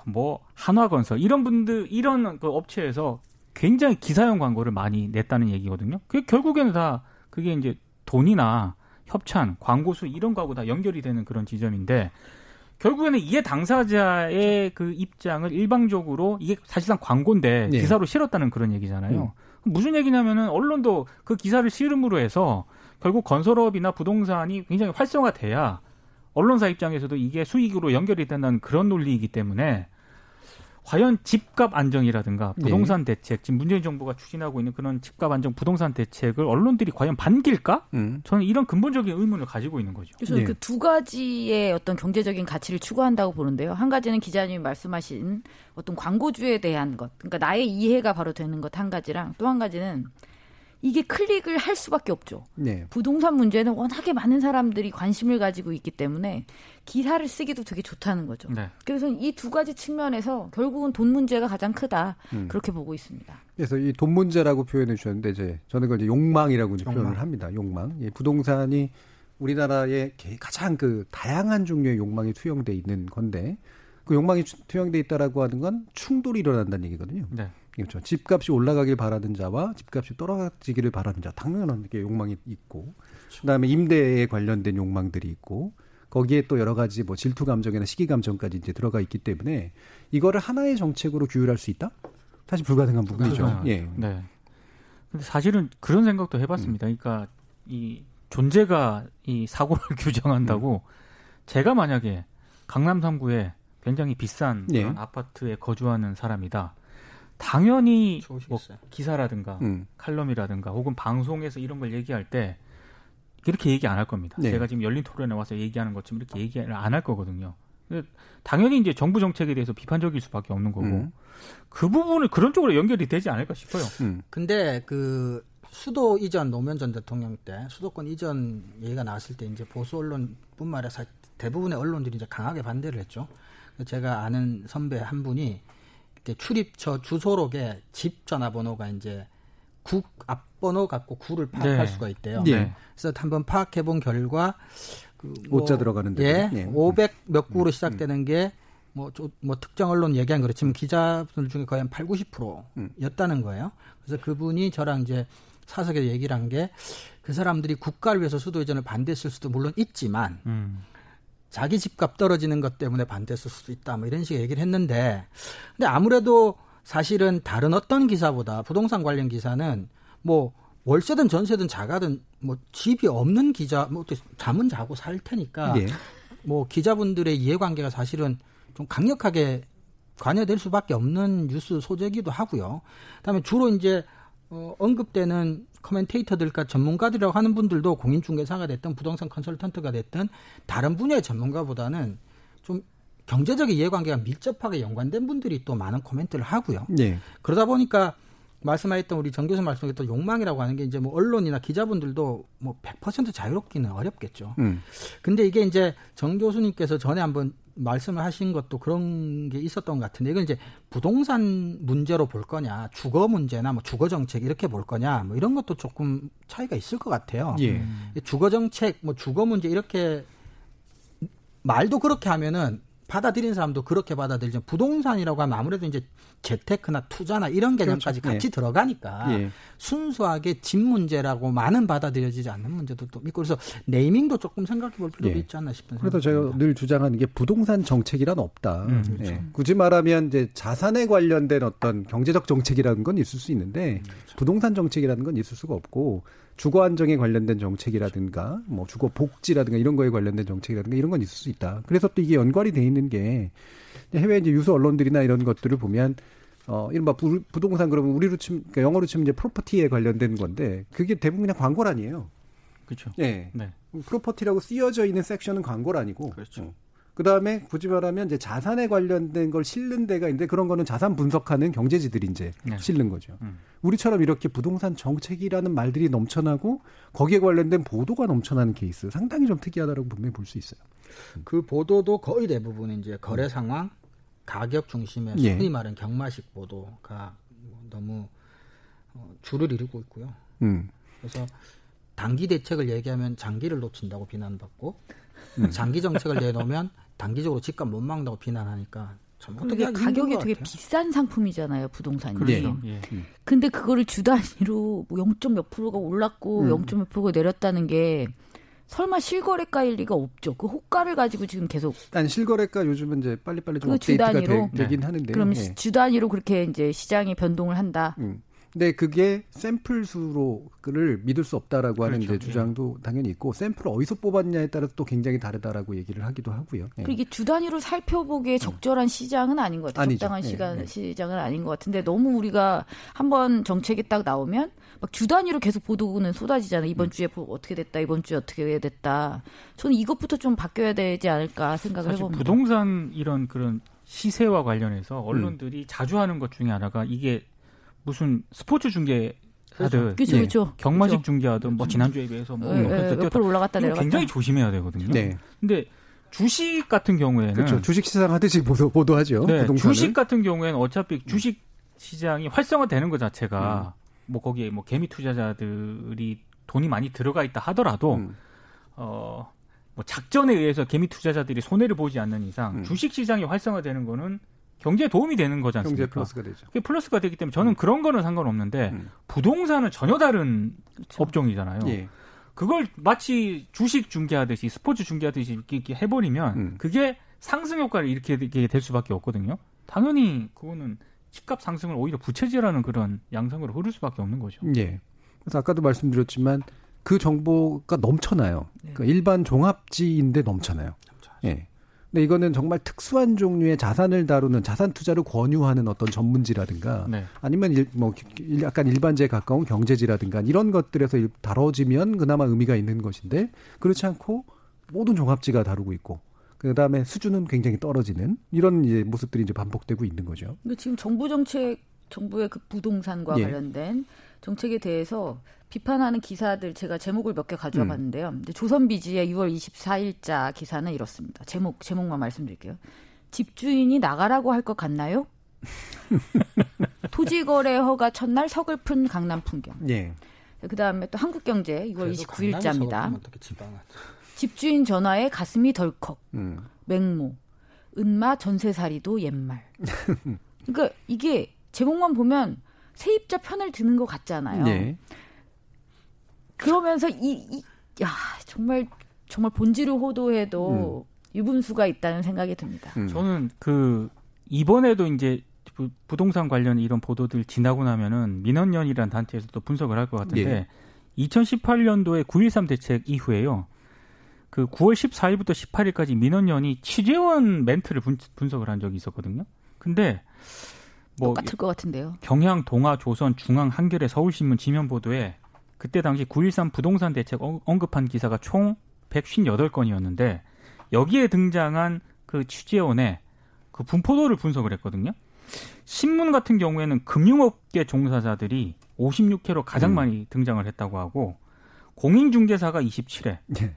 뭐 한화건설 이런 분들 이런 그 업체에서 굉장히 기사용 광고를 많이 냈다는 얘기거든요. 그게 결국에는 다 그게 이제 돈이나 협찬, 광고수 이런 거하고 다 연결이 되는 그런 지점인데 결국에는 이해 당사자의 그 입장을 일방적으로 이게 사실상 광고인데 네. 기사로 실었다는 그런 얘기잖아요. 음. 무슨 얘기냐면은 언론도 그 기사를 실음으로 해서 결국 건설업이나 부동산이 굉장히 활성화돼야 언론사 입장에서도 이게 수익으로 연결이 된다는 그런 논리이기 때문에 과연 집값 안정이라든가 네. 부동산 네. 대책 지금 문재인 정부가 추진하고 있는 그런 집값 안정 부동산 대책을 언론들이 과연 반길까? 음. 저는 이런 근본적인 의문을 가지고 있는 거죠. 그래서 네. 그두 가지의 어떤 경제적인 가치를 추구한다고 보는데요. 한 가지는 기자님이 말씀하신 어떤 광고주에 대한 것, 그러니까 나의 이해가 바로 되는 것 한 가지랑 또 한 가지는 이게 클릭을 할 수밖에 없죠. 네. 부동산 문제는 워낙에 많은 사람들이 관심을 가지고 있기 때문에 기사를 쓰기도 되게 좋다는 거죠. 네. 그래서 이 두 가지 측면에서 결국은 돈 문제가 가장 크다 음. 그렇게 보고 있습니다. 그래서 이 돈 문제라고 표현해 주셨는데 이제 저는 그걸 이제 욕망이라고 이제 욕망. 표현을 합니다. 욕망. 예, 부동산이 우리나라에 가장 그 다양한 종류의 욕망이 투영돼 있는 건데 그 욕망이 투영돼 있다라고 하는 건 충돌이 일어난다는 얘기거든요. 네. 그렇죠. 집값이 올라가길 바라는 자와 집값이 떨어지기를 바라는 자 당연한 게 욕망이 있고 그렇죠. 그다음에 임대에 관련된 욕망들이 있고 거기에 또 여러 가지 뭐 질투 감정이나 시기 감정까지 이제 들어가 있기 때문에 이거를 하나의 정책으로 규율할 수 있다? 사실 불가능한 부분이죠. 아, 예. 네. 근데 사실은 그런 생각도 해봤습니다. 음. 그러니까 이 존재가 이 사고를 규정한다고 음. 제가 만약에 강남 3구에 굉장히 비싼 예. 아파트에 거주하는 사람이다. 당연히 뭐 기사라든가 음. 칼럼이라든가 혹은 방송에서 이런 걸 얘기할 때 이렇게 얘기 안 할 겁니다. 네. 제가 지금 열린 토론에 와서 얘기하는 것처럼 이렇게 얘기를 안 할 거거든요. 당연히 이제 정부 정책에 대해서 비판적일 수밖에 없는 거고 음. 그 부분을 그런 쪽으로 연결이 되지 않을까 싶어요. 음. 근데 그 수도 이전 노무현 전 대통령 때 수도권 이전 얘기가 나왔을 때 이제 보수 언론뿐만 아니라 대부분의 언론들이 이제 강하게 반대를 했죠. 제가 아는 선배 한 분이 출입처 주소록에 집 전화번호가 이제 국 앞번호 갖고 구를 파악할 네. 수가 있대요. 네. 그래서 한번 파악해 본 결과 그 뭐, 오자 들어가는 데 예, 네. 500 몇 구로 음. 시작되는 음. 게뭐 뭐 특정 언론 얘기한 그렇지만 기자들 중에 거의 한 8, 90%였다는 거예요. 그래서 그분이 저랑 이제 사석에 얘기를 한 게 그 사람들이 국가를 위해서 수도 이전을 반대했을 수도 물론 있지만 음. 자기 집값 떨어지는 것 때문에 반대했을 수도 있다. 뭐 이런 식의 얘기를 했는데 근데 아무래도 사실은 다른 어떤 기사보다 부동산 관련 기사는 뭐 월세든 전세든 자가든 뭐 집이 없는 기자 뭐 잠은 자고 살 테니까 네. 뭐 기자분들의 이해관계가 사실은 좀 강력하게 관여될 수밖에 없는 뉴스 소재기도 하고요. 그다음에 주로 이제 어, 언급되는 커멘테이터들과 전문가들이라고 하는 분들도 공인중개사가 됐든 부동산 컨설턴트가 됐든 다른 분야의 전문가보다는 좀 경제적인 이해관계가 밀접하게 연관된 분들이 또 많은 코멘트를 하고요. 네. 그러다 보니까 말씀하셨던 우리 정 교수 말씀하셨던 욕망이라고 하는 게 이제 뭐 언론이나 기자분들도 뭐 100% 자유롭기는 어렵겠죠. 음. 근데 이게 이제 정 교수님께서 전에 한번 말씀을 하신 것도 그런 게 있었던 것 같은데 이건 이제 부동산 문제로 볼 거냐, 주거 문제나 뭐 주거 정책 이렇게 볼 거냐, 뭐 이런 것도 조금 차이가 있을 것 같아요. 예. 주거 정책, 뭐 주거 문제 이렇게 말도 그렇게 하면은 받아들이는 사람도 그렇게 받아들이죠. 부동산이라고 하면 아무래도 이제 재테크나 투자나 이런 개념까지 그렇죠. 같이 예. 들어가니까 예. 순수하게 집 문제라고 많은 받아들여지지 않는 문제도 또 있고 그래서 네이밍도 조금 생각해 볼 필요가 예. 있지 않나 싶은 그래서 제가 늘 주장하는 게 부동산 정책이란 없다. 음, 예. 그렇죠. 굳이 말하면 이제 자산에 관련된 어떤 경제적 정책이라는 건 있을 수 있는데 음, 그렇죠. 부동산 정책이라는 건 있을 수가 없고 주거 안정에 관련된 정책이라든가 뭐 주거 복지라든가 이런 거에 관련된 정책이라든가 이런 건 있을 수 있다. 그래서 또 이게 연관이 돼 있는 게 해외 이제 유수 언론들이나 이런 것들을 보면 어 이른바 부, 부동산 그러면 우리로 치면 그러니까 영어로 치면 이제 프로퍼티에 관련된 건데 그게 대부분 그냥 광고란이에요. 그렇죠. 네. 네. 프로퍼티라고 쓰여져 있는 섹션은 광고란이고. 그렇죠. 어. 그 다음에 굳이 말하면 이제 자산에 관련된 걸 실는 데가 있는데 그런 거는 자산 분석하는 경제지들이 이제 네. 실는 거죠. 음. 우리처럼 이렇게 부동산 정책이라는 말들이 넘쳐나고 거기에 관련된 보도가 넘쳐나는 케이스 상당히 좀 특이하다라고 분명히 볼 수 있어요. 그 보도도 거의 대부분 이제 거래 상황, 가격 중심의 예. 소위 말하는 경마식 보도가 너무 어, 줄을 이루고 있고요. 음. 그래서 단기 대책을 얘기하면 장기를 놓친다고 비난받고 음. 장기 정책을 내놓으면 단기적으로 집값 못 막는다고 비난하니까 참 어떻게 가격이 되게 비싼 상품이잖아요 부동산이. 그렇죠. 예. 음. 근데 그거를 주 단위로 뭐 0. 몇 프로가 올랐고 음. 0. 몇 프로가 내렸다는 게 설마 실거래가일 리가 없죠. 그 호가를 가지고 지금 계속. 아니 실거래가 요즘은 이제 빨리빨리 좀그 업데이트가 되, 긴 네. 하는데. 그럼 예. 주 단위로 그렇게 이제 시장이 변동을 한다. 음. 근데 그게 샘플 수로를 믿을 수 없다라고 하는 그렇죠. 이제 주장도 예. 당연히 있고 샘플을 어디서 뽑았냐에 따라서 또 굉장히 다르다라고 얘기를 하기도 하고요. 예. 그게 주 단위로 살펴보기에 음. 적절한 시장은 아닌 것 같아요. 아니죠. 적당한 예, 시간 예. 시장은 아닌 것 같은데 너무 우리가 한번 정책이 딱 나오면 막 주 단위로 계속 보도는 쏟아지잖아요. 이번 음. 주에 어떻게 됐다, 이번 주에 어떻게 됐다. 저는 이것부터 좀 바뀌어야 되지 않을까 생각을 해봅니다. 부동산 이런 그런 시세와 관련해서 언론들이 음. 자주 하는 것 중에 하나가 이게 무슨 스포츠 중계 하든 그렇죠, 네. 그렇죠. 경마식 그렇죠. 중계하든 뭐 지난주에 비해서 뭐 네, 네, 옆으로 올라갔다 내려갔다 굉장히 조심해야 되거든요. 네. 근데 주식 같은 경우에는 그렇죠. 주식 시장 하듯이 보도, 보도하죠. 네, 주식 같은 경우에는 어차피 주식 시장이 활성화되는 것 자체가 음. 뭐 거기에 뭐 개미 투자자들이 돈이 많이 들어가 있다 하더라도 음. 어뭐 작전에 의해서 개미 투자자들이 손해를 보지 않는 이상 음. 주식 시장이 활성화되는 거는 경제에 도움이 되는 거지 않습니까? 경제 플러스가 되죠. 그게 플러스가 되기 때문에 저는 음. 그런 거는 상관없는데 음. 부동산은 전혀 다른 그렇죠. 업종이잖아요. 예. 그걸 마치 주식 중개하듯이 스포츠 중개하듯이 이렇게 해버리면 음. 그게 상승 효과를 이렇게 될 수밖에 없거든요. 당연히 그거는 집값 상승을 오히려 부채질하는 그런 양상으로 흐를 수밖에 없는 거죠. 예. 그래서 아까도 말씀드렸지만 그 정보가 넘쳐나요. 네. 그러니까 일반 종합지인데 넘쳐나요. 예. 근데 이거는 정말 특수한 종류의 자산을 다루는 자산 투자를 권유하는 어떤 전문지라든가 네. 아니면 일, 뭐 약간 일반지에 가까운 경제지라든가 이런 것들에서 다뤄지면 그나마 의미가 있는 것인데 그렇지 않고 모든 종합지가 다루고 있고 그 다음에 수준은 굉장히 떨어지는 이런 이제 모습들이 이제 반복되고 있는 거죠. 근데 지금 정부 정책, 정부의 그 부동산과 예. 관련된 정책에 대해서 비판하는 기사들 제가 제목을 몇 개 가져와 음. 봤는데요. 조선비지의 6월 24일자 기사는 이렇습니다. 제목 제목만 말씀드릴게요. 집주인이 나가라고 할 것 같나요? 토지거래 허가 첫날 서글픈 강남 풍경. 예. 그다음에 또 한국경제 6월 29일자입니다. 집주인 전화에 가슴이 덜컥. 음. 맹모. 은마 전세살이도 옛말. 그러니까 이게 제목만 보면 세입자 편을 드는 것 같잖아요. 네. 그러면서 이, 이, 야, 정말, 정말 본질을 호도해도 음. 유분수가 있다는 생각이 듭니다. 음. 저는 그, 이번에도 이제 부, 부동산 관련 이런 보도들 지나고 나면은 민원연이라는 단체에서 도 분석을 할 것 같은데 예. 2018년도에 9.13 대책 이후에요. 그 9월 14일부터 18일까지 민원연이 취재원 멘트를 분, 분석을 한 적이 있었거든요. 근데 뭐 똑같을 것 같은데요. 경향, 동아, 조선, 중앙, 한겨레, 서울신문 지면 보도에 그때 당시 9.13 부동산 대책 언급한 기사가 총 158건이었는데 여기에 등장한 그 취재원의 그 분포도를 분석을 했거든요. 신문 같은 경우에는 금융업계 종사자들이 56회로 가장 음. 많이 등장을 했다고 하고 공인중개사가 27회, 네.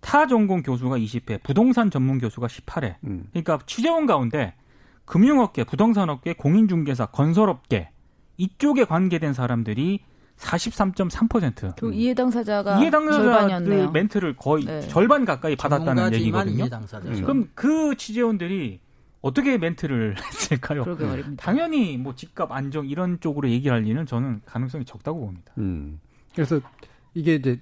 타 전공 교수가 20회, 부동산 전문 교수가 18회. 음. 그러니까 취재원 가운데 금융업계, 부동산업계, 공인중개사, 건설업계 이쪽에 관계된 사람들이 43.3%. 그 이해 당사자가 이해 당사자들 멘트를 거의 네. 절반 가까이 받았다는 얘기거든요. 음. 그럼 그 취재원들이 어떻게 멘트를 했을까요? 당연히 뭐 집값 안정 이런 쪽으로 얘기할 리는 저는 가능성이 적다고 봅니다. 음. 그래서 이게 이제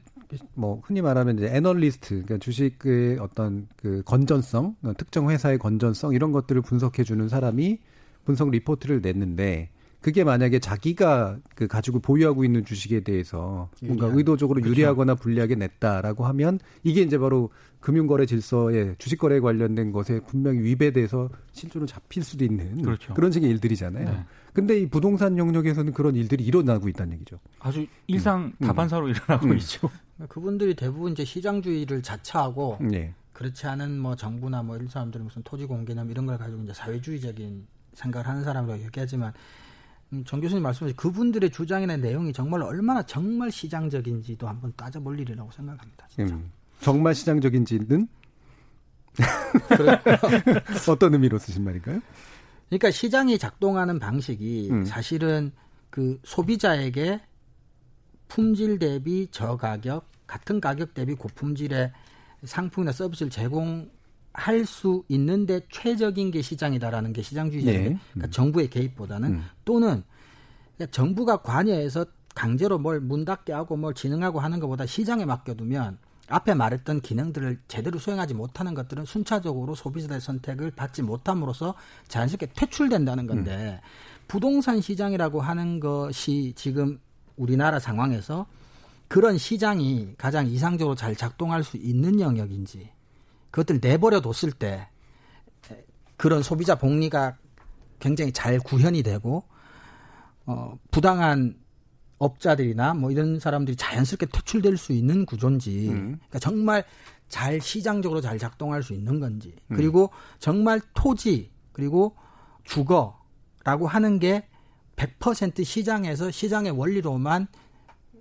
뭐 흔히 말하면 이제 애널리스트 그러니까 주식의 어떤 그 건전성, 특정 회사의 건전성 이런 것들을 분석해 주는 사람이 분석 리포트를 냈는데 그게 만약에 자기가 그 가지고 보유하고 있는 주식에 대해서 뭔가 유리한. 의도적으로 그렇죠. 유리하거나 불리하게 냈다라고 하면 이게 이제 바로 금융거래 질서에 주식거래에 관련된 것에 분명히 위배돼서 실제로 잡힐 수도 있는 그렇죠. 그런 식의 일들이잖아요. 네. 근데 이 부동산 영역에서는 그런 일들이 일어나고 있다는 얘기죠. 아주 일상 음. 다반사로 음. 일어나고 음. 있죠. 그분들이 대부분 이제 시장주의를 자처하고 네. 그렇지 않은 뭐 정부나 뭐 이런 사람들은 무슨 토지 공개념 이런 걸 가지고 이제 사회주의적인 생각을 하는 사람이라고 얘기하지만 음, 정 교수님 말씀하신 그분들의 주장이나 내용이 정말 얼마나 정말 시장적인지도 한번 따져볼 일이라고 생각합니다. 진짜. 음, 정말 시장적인지는 어떤 의미로 쓰신 말인가요? 그러니까 시장이 작동하는 방식이 음. 사실은 그 소비자에게 품질 대비 저가격, 같은 가격 대비 고품질의 상품이나 서비스를 제공 할 수 있는데 최적인 게 시장이다라는 게 시장주의적인 네. 그러니까 음. 정부의 개입보다는 음. 또는 그러니까 정부가 관여해서 강제로 뭘 문 닫게 하고 뭘 진행하고 하는 것보다 시장에 맡겨두면 앞에 말했던 기능들을 제대로 수행하지 못하는 것들은 순차적으로 소비자의 선택을 받지 못함으로써 자연스럽게 퇴출된다는 건데 음. 부동산 시장이라고 하는 것이 지금 우리나라 상황에서 그런 시장이 가장 이상적으로 잘 작동할 수 있는 영역인지 그것들 내버려 뒀을 때 그런 소비자 복리가 굉장히 잘 구현이 되고 어 부당한 업자들이나 뭐 이런 사람들이 자연스럽게 퇴출될 수 있는 구조인지 음. 그러니까 정말 잘 시장적으로 잘 작동할 수 있는 건지 음. 그리고 정말 토지 그리고 주거라고 하는 게 100% 시장에서 시장의 원리로만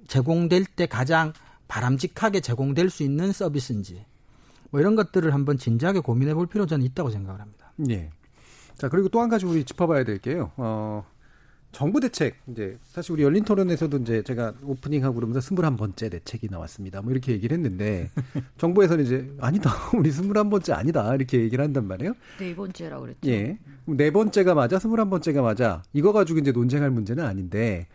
제공될 때 가장 바람직하게 제공될 수 있는 서비스인지 뭐 이런 것들을 한번 진지하게 고민해 볼 필요 저는 있다고 생각을 합니다. 예. 자, 그리고 또 한 가지 우리 짚어봐야 될 게요. 어, 정부 대책 이제 사실 우리 열린 토론에서도 이제 제가 오프닝하고 그러면서 스물한 번째 대책이 나왔습니다. 뭐 이렇게 얘기를 했는데 정부에서는 이제 아니다 우리 스물한 번째 아니다 이렇게 얘기를 한단 말이에요. 네 번째라고 그랬죠. 예, 네 번째가 맞아 스물한 번째가 맞아 이거 가지고 이제 논쟁할 문제는 아닌데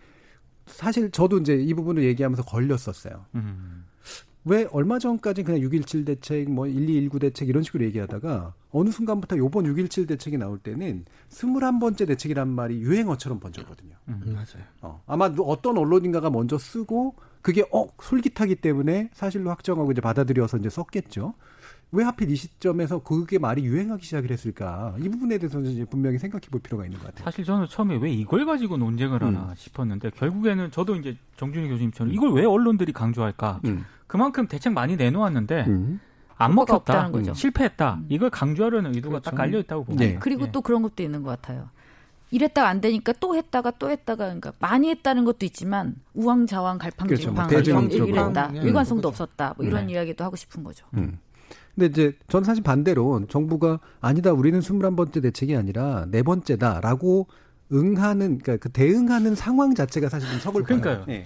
사실 저도 이제 이 부분을 얘기하면서 걸렸었어요. 음. 왜 얼마 전까지 그냥 6.17 대책, 뭐 1219 대책 이런 식으로 얘기하다가 어느 순간부터 요번 6.17 대책이 나올 때는 21번째 대책이란 말이 유행어처럼 번졌거든요. 음, 맞아요. 어, 아마 어떤 언론인가가 먼저 쓰고 그게 어 솔깃하기 때문에 사실로 확정하고 이제 받아들여서 이제 썼겠죠. 왜 하필 이 시점에서 그게 말이 유행하기 시작을 했을까? 이 부분에 대해서는 이제 분명히 생각해 볼 필요가 있는 것 같아요. 사실 저는 처음에 왜 이걸 가지고 논쟁을 하나 음. 싶었는데 결국에는 저도 이제 정준희 교수님처럼 이걸 왜 언론들이 강조할까? 음. 그만큼 대책 많이 내놓았는데 음. 안 먹혔다, 거죠. 실패했다. 음. 이걸 강조하려는 의도가 그렇죠. 딱 깔려 있다고 봅니다. 네. 그리고 네. 또 그런 것도 있는 것 같아요. 이랬다가 안 되니까 또 했다가 또 했다가 그러니까 많이 했다는 것도 있지만 우왕좌왕 갈팡질팡 그렇죠. 뭐. 네. 일관성도 그렇죠. 없었다. 뭐 이런 네. 이야기도 하고 싶은 거죠. 음. 근데 이제 전 사실 반대로 정부가 아니다 우리는 스물한 번째 대책이 아니라 네 번째다라고 응하는 그러니까 그 대응하는 상황 자체가 사실 좀 서글퍼요. 그러니까요. 네.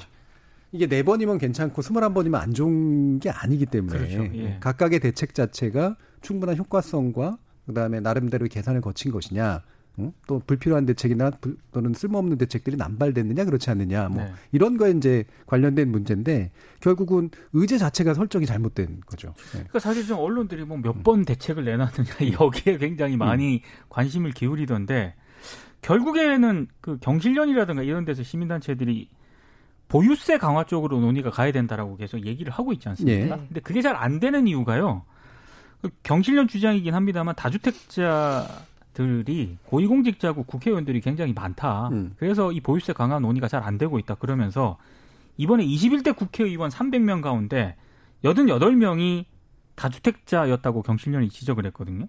이게 네 번이면 괜찮고 스물한 번이면 안 좋은 게 아니기 때문에 그렇죠. 예. 각각의 대책 자체가 충분한 효과성과 그다음에 나름대로 계산을 거친 것이냐 응? 또 불필요한 대책이나 불, 또는 쓸모없는 대책들이 남발됐느냐 그렇지 않느냐 뭐 네. 이런 거에 이제 관련된 문제인데 결국은 의제 자체가 설정이 잘못된 거죠. 네. 그러니까 사실 좀 언론들이 뭐 몇번 음. 대책을 내놨느냐 여기에 굉장히 많이 음. 관심을 기울이던데 결국에는 그 경실련이라든가 이런 데서 시민단체들이 보유세 강화 쪽으로 논의가 가야 된다라고 계속 얘기를 하고 있지 않습니까? 네. 근데 그게 잘 안 되는 이유가요. 그 경실련 주장이긴 합니다만 다주택자 들이 고위공직자고 국회의원들이 굉장히 많다. 음. 그래서 이 보유세 강화 논의가 잘 안 되고 있다. 그러면서 이번에 21대 국회의원 300명 가운데 88명이 다주택자였다고 경실련이 지적을 했거든요.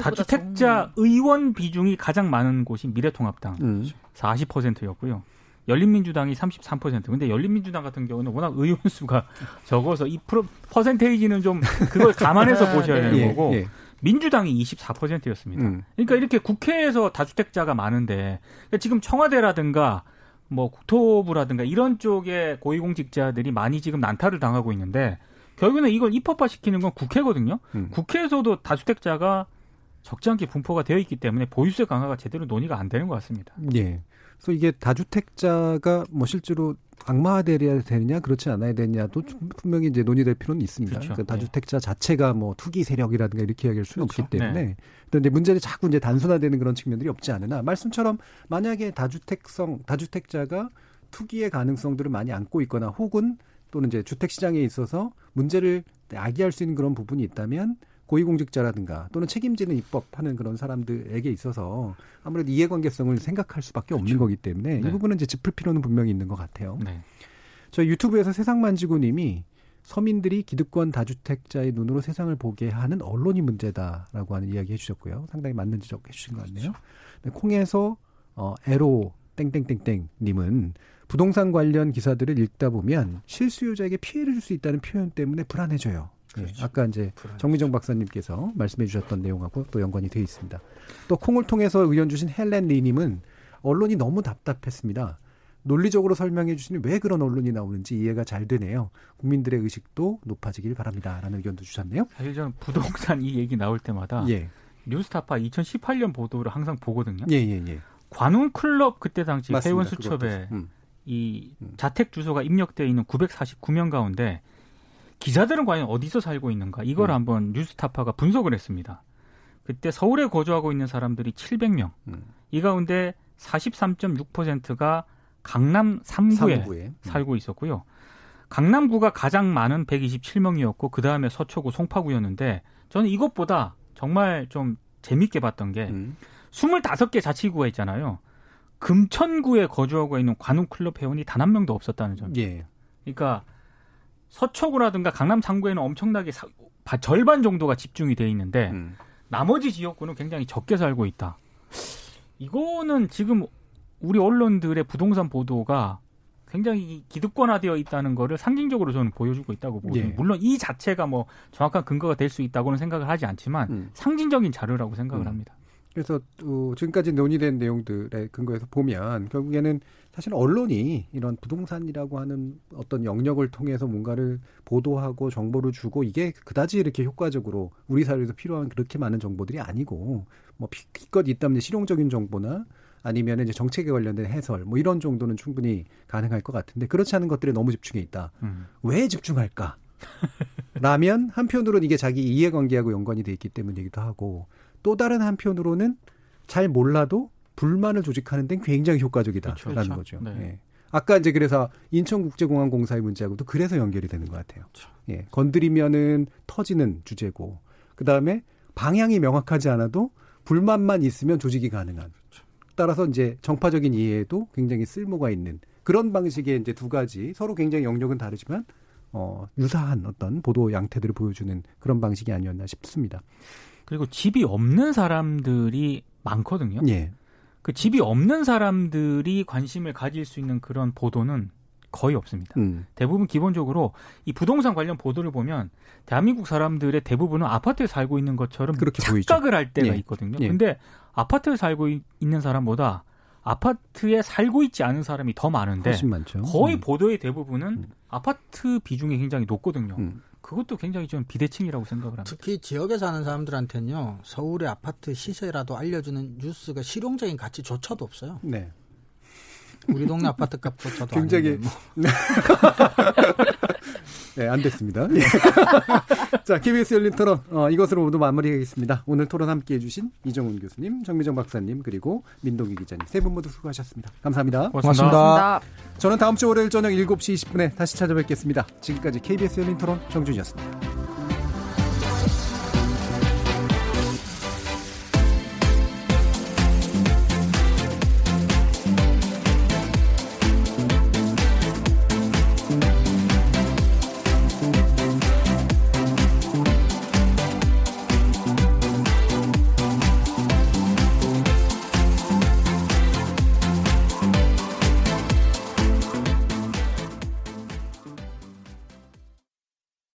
다주택자 의원 비중이 가장 많은 곳이 미래통합당 음. 40%였고요. 열린민주당이 33%. 근데 열린민주당 같은 경우는 워낙 의원 수가 적어서 이 프로, 퍼센테이지는 좀 그걸 감안해서 보셔야 되는 예, 거고. 예. 민주당이 24%였습니다. 음. 그러니까 이렇게 국회에서 다주택자가 많은데 그러니까 지금 청와대라든가 뭐 국토부라든가 이런 쪽의 고위공직자들이 많이 지금 난타를 당하고 있는데 결국에는 이걸 입법화시키는 건 국회거든요. 음. 국회에서도 다주택자가 적지 않게 분포가 되어 있기 때문에 보유세 강화가 제대로 논의가 안 되는 것 같습니다. 예. 그래서 이게 다주택자가 뭐 실제로 악마화되어야 되느냐 그렇지 않아야 되느냐도 분명히 이제 논의될 필요는 있습니다. 그렇죠. 그러니까 다주택자 네. 자체가 뭐 투기 세력이라든가 이렇게 이야기할 수는 그렇죠. 없기 때문에 네. 그런데 문제는 자꾸 이제 단순화되는 그런 측면들이 없지 않으나 말씀처럼 만약에 다주택성 다주택자가 투기의 가능성들을 많이 안고 있거나 혹은 또는 이제 주택 시장에 있어서 문제를 야기할 수 있는 그런 부분이 있다면 고위공직자라든가 또는 책임지는 입법하는 그런 사람들에게 있어서 아무래도 이해관계성을 생각할 수밖에 없는 그렇죠. 거기 때문에 네. 이 부분은 이제 짚을 필요는 분명히 있는 것 같아요. 네. 저희 유튜브에서 세상만지고님이 서민들이 기득권 다주택자의 눈으로 세상을 보게 하는 언론이 문제다라고 하는 이야기 해주셨고요. 상당히 맞는 지적 해 주신 것 같네요. 네, 콩에서 어, 에로 땡땡땡땡님은 부동산 관련 기사들을 읽다 보면 실수요자에게 피해를 줄 수 있다는 표현 때문에 불안해져요. 예, 그렇죠. 네, 아까 이제. 정미정 박사님께서 말씀해 주셨던 내용하고 또 연관이 되어 있습니다. 또 콩을 통해서 의견 주신 헬렌 리님은 언론이 너무 답답했습니다. 논리적으로 설명해 주시니 왜 그런 언론이 나오는지 이해가 잘 되네요. 국민들의 의식도 높아지길 바랍니다. 라는 의견도 주셨네요. 사실 저는 부동산 이 얘기 나올 때마다 예. 뉴스타파 2018년 보도를 항상 보거든요. 예, 예, 예. 관훈 클럽 그때 당시 회원 수첩에 음. 이 음. 자택 주소가 입력되어 있는 949명 가운데 기자들은 과연 어디서 살고 있는가 이걸 음. 한번 뉴스타파가 분석을 했습니다. 그때 서울에 거주하고 있는 사람들이 700명. 음. 이 가운데 43.6%가 강남 3구에, 3구에. 음. 살고 있었고요. 강남구가 가장 많은 127명이었고 그 다음에 서초구, 송파구였는데 저는 이것보다 정말 좀 재밌게 봤던 게 음. 25개 자치구가 있잖아요. 금천구에 거주하고 있는 관훈클럽 회원이 단 한 명도 없었다는 점. 예. 그러니까 서초구라든가 강남 상구에는 엄청나게 사, 절반 정도가 집중이 돼 있는데 음. 나머지 지역구는 굉장히 적게 살고 있다. 이거는 지금 우리 언론들의 부동산 보도가 굉장히 기득권화되어 있다는 거를 상징적으로 저는 보여주고 있다고 보거든요. 예. 물론 이 자체가 뭐 정확한 근거가 될 수 있다고는 생각을 하지 않지만 음. 상징적인 자료라고 생각을 음. 합니다. 그래서 어, 지금까지 논의된 내용들의 근거에서 보면 결국에는 사실 언론이 이런 부동산이라고 하는 어떤 영역을 통해서 뭔가를 보도하고 정보를 주고 이게 그다지 이렇게 효과적으로 우리 사회에서 필요한 그렇게 많은 정보들이 아니고 뭐 기껏 있다면 실용적인 정보나 아니면 이제 정책에 관련된 해설 뭐 이런 정도는 충분히 가능할 것 같은데 그렇지 않은 것들에 너무 집중해 있다. 음. 왜 집중할까? 라면 한편으로는 이게 자기 이해관계하고 연관이 돼 있기 때문이기도 하고 또 다른 한편으로는 잘 몰라도 불만을 조직하는 데는 굉장히 효과적이다라는 그렇죠. 거죠. 네. 예. 아까 이제 그래서 인천국제공항공사의 문제하고도 그래서 연결이 되는 것 같아요. 그렇죠. 예. 건드리면은 터지는 주제고 그 다음에 방향이 명확하지 않아도 불만만 있으면 조직이 가능한. 그렇죠. 따라서 이제 정파적인 이해에도 굉장히 쓸모가 있는 그런 방식의 이제 두 가지 서로 굉장히 영역은 다르지만 어, 유사한 어떤 보도 양태들을 보여주는 그런 방식이 아니었나 싶습니다. 그리고 집이 없는 사람들이 많거든요. 예. 그 집이 없는 사람들이 관심을 가질 수 있는 그런 보도는 거의 없습니다. 음. 대부분 기본적으로 이 부동산 관련 보도를 보면 대한민국 사람들의 대부분은 아파트에 살고 있는 것처럼 그렇게 착각을 보이죠. 할 때가 예. 있거든요. 예. 근데 아파트에 살고 있는 사람보다 아파트에 살고 있지 않은 사람이 더 많은데 거의 음. 보도의 대부분은 음. 아파트 비중이 굉장히 높거든요. 음. 그것도 굉장히 좀 비대칭이라고 생각을 합니다. 특히 지역에 사는 사람들한테는요. 서울의 아파트 시세라도 알려주는 뉴스가 실용적인 가치조차도 없어요. 네. 우리 동네 아파트 값조차도 굉장히 뭐. 네. 네, 안 됐습니다. 예. 자, KBS 열린 토론 어, 이것으로 모두 마무리하겠습니다. 오늘 토론 함께해 주신 이정훈 교수님, 정미정 박사님 그리고 민동기 기자님 세 분 모두 수고하셨습니다. 감사합니다. 고맙습니다. 고맙습니다. 저는 다음 주 월요일 저녁 7시 20분에 다시 찾아뵙겠습니다. 지금까지 KBS 열린 토론 정준이었습니다.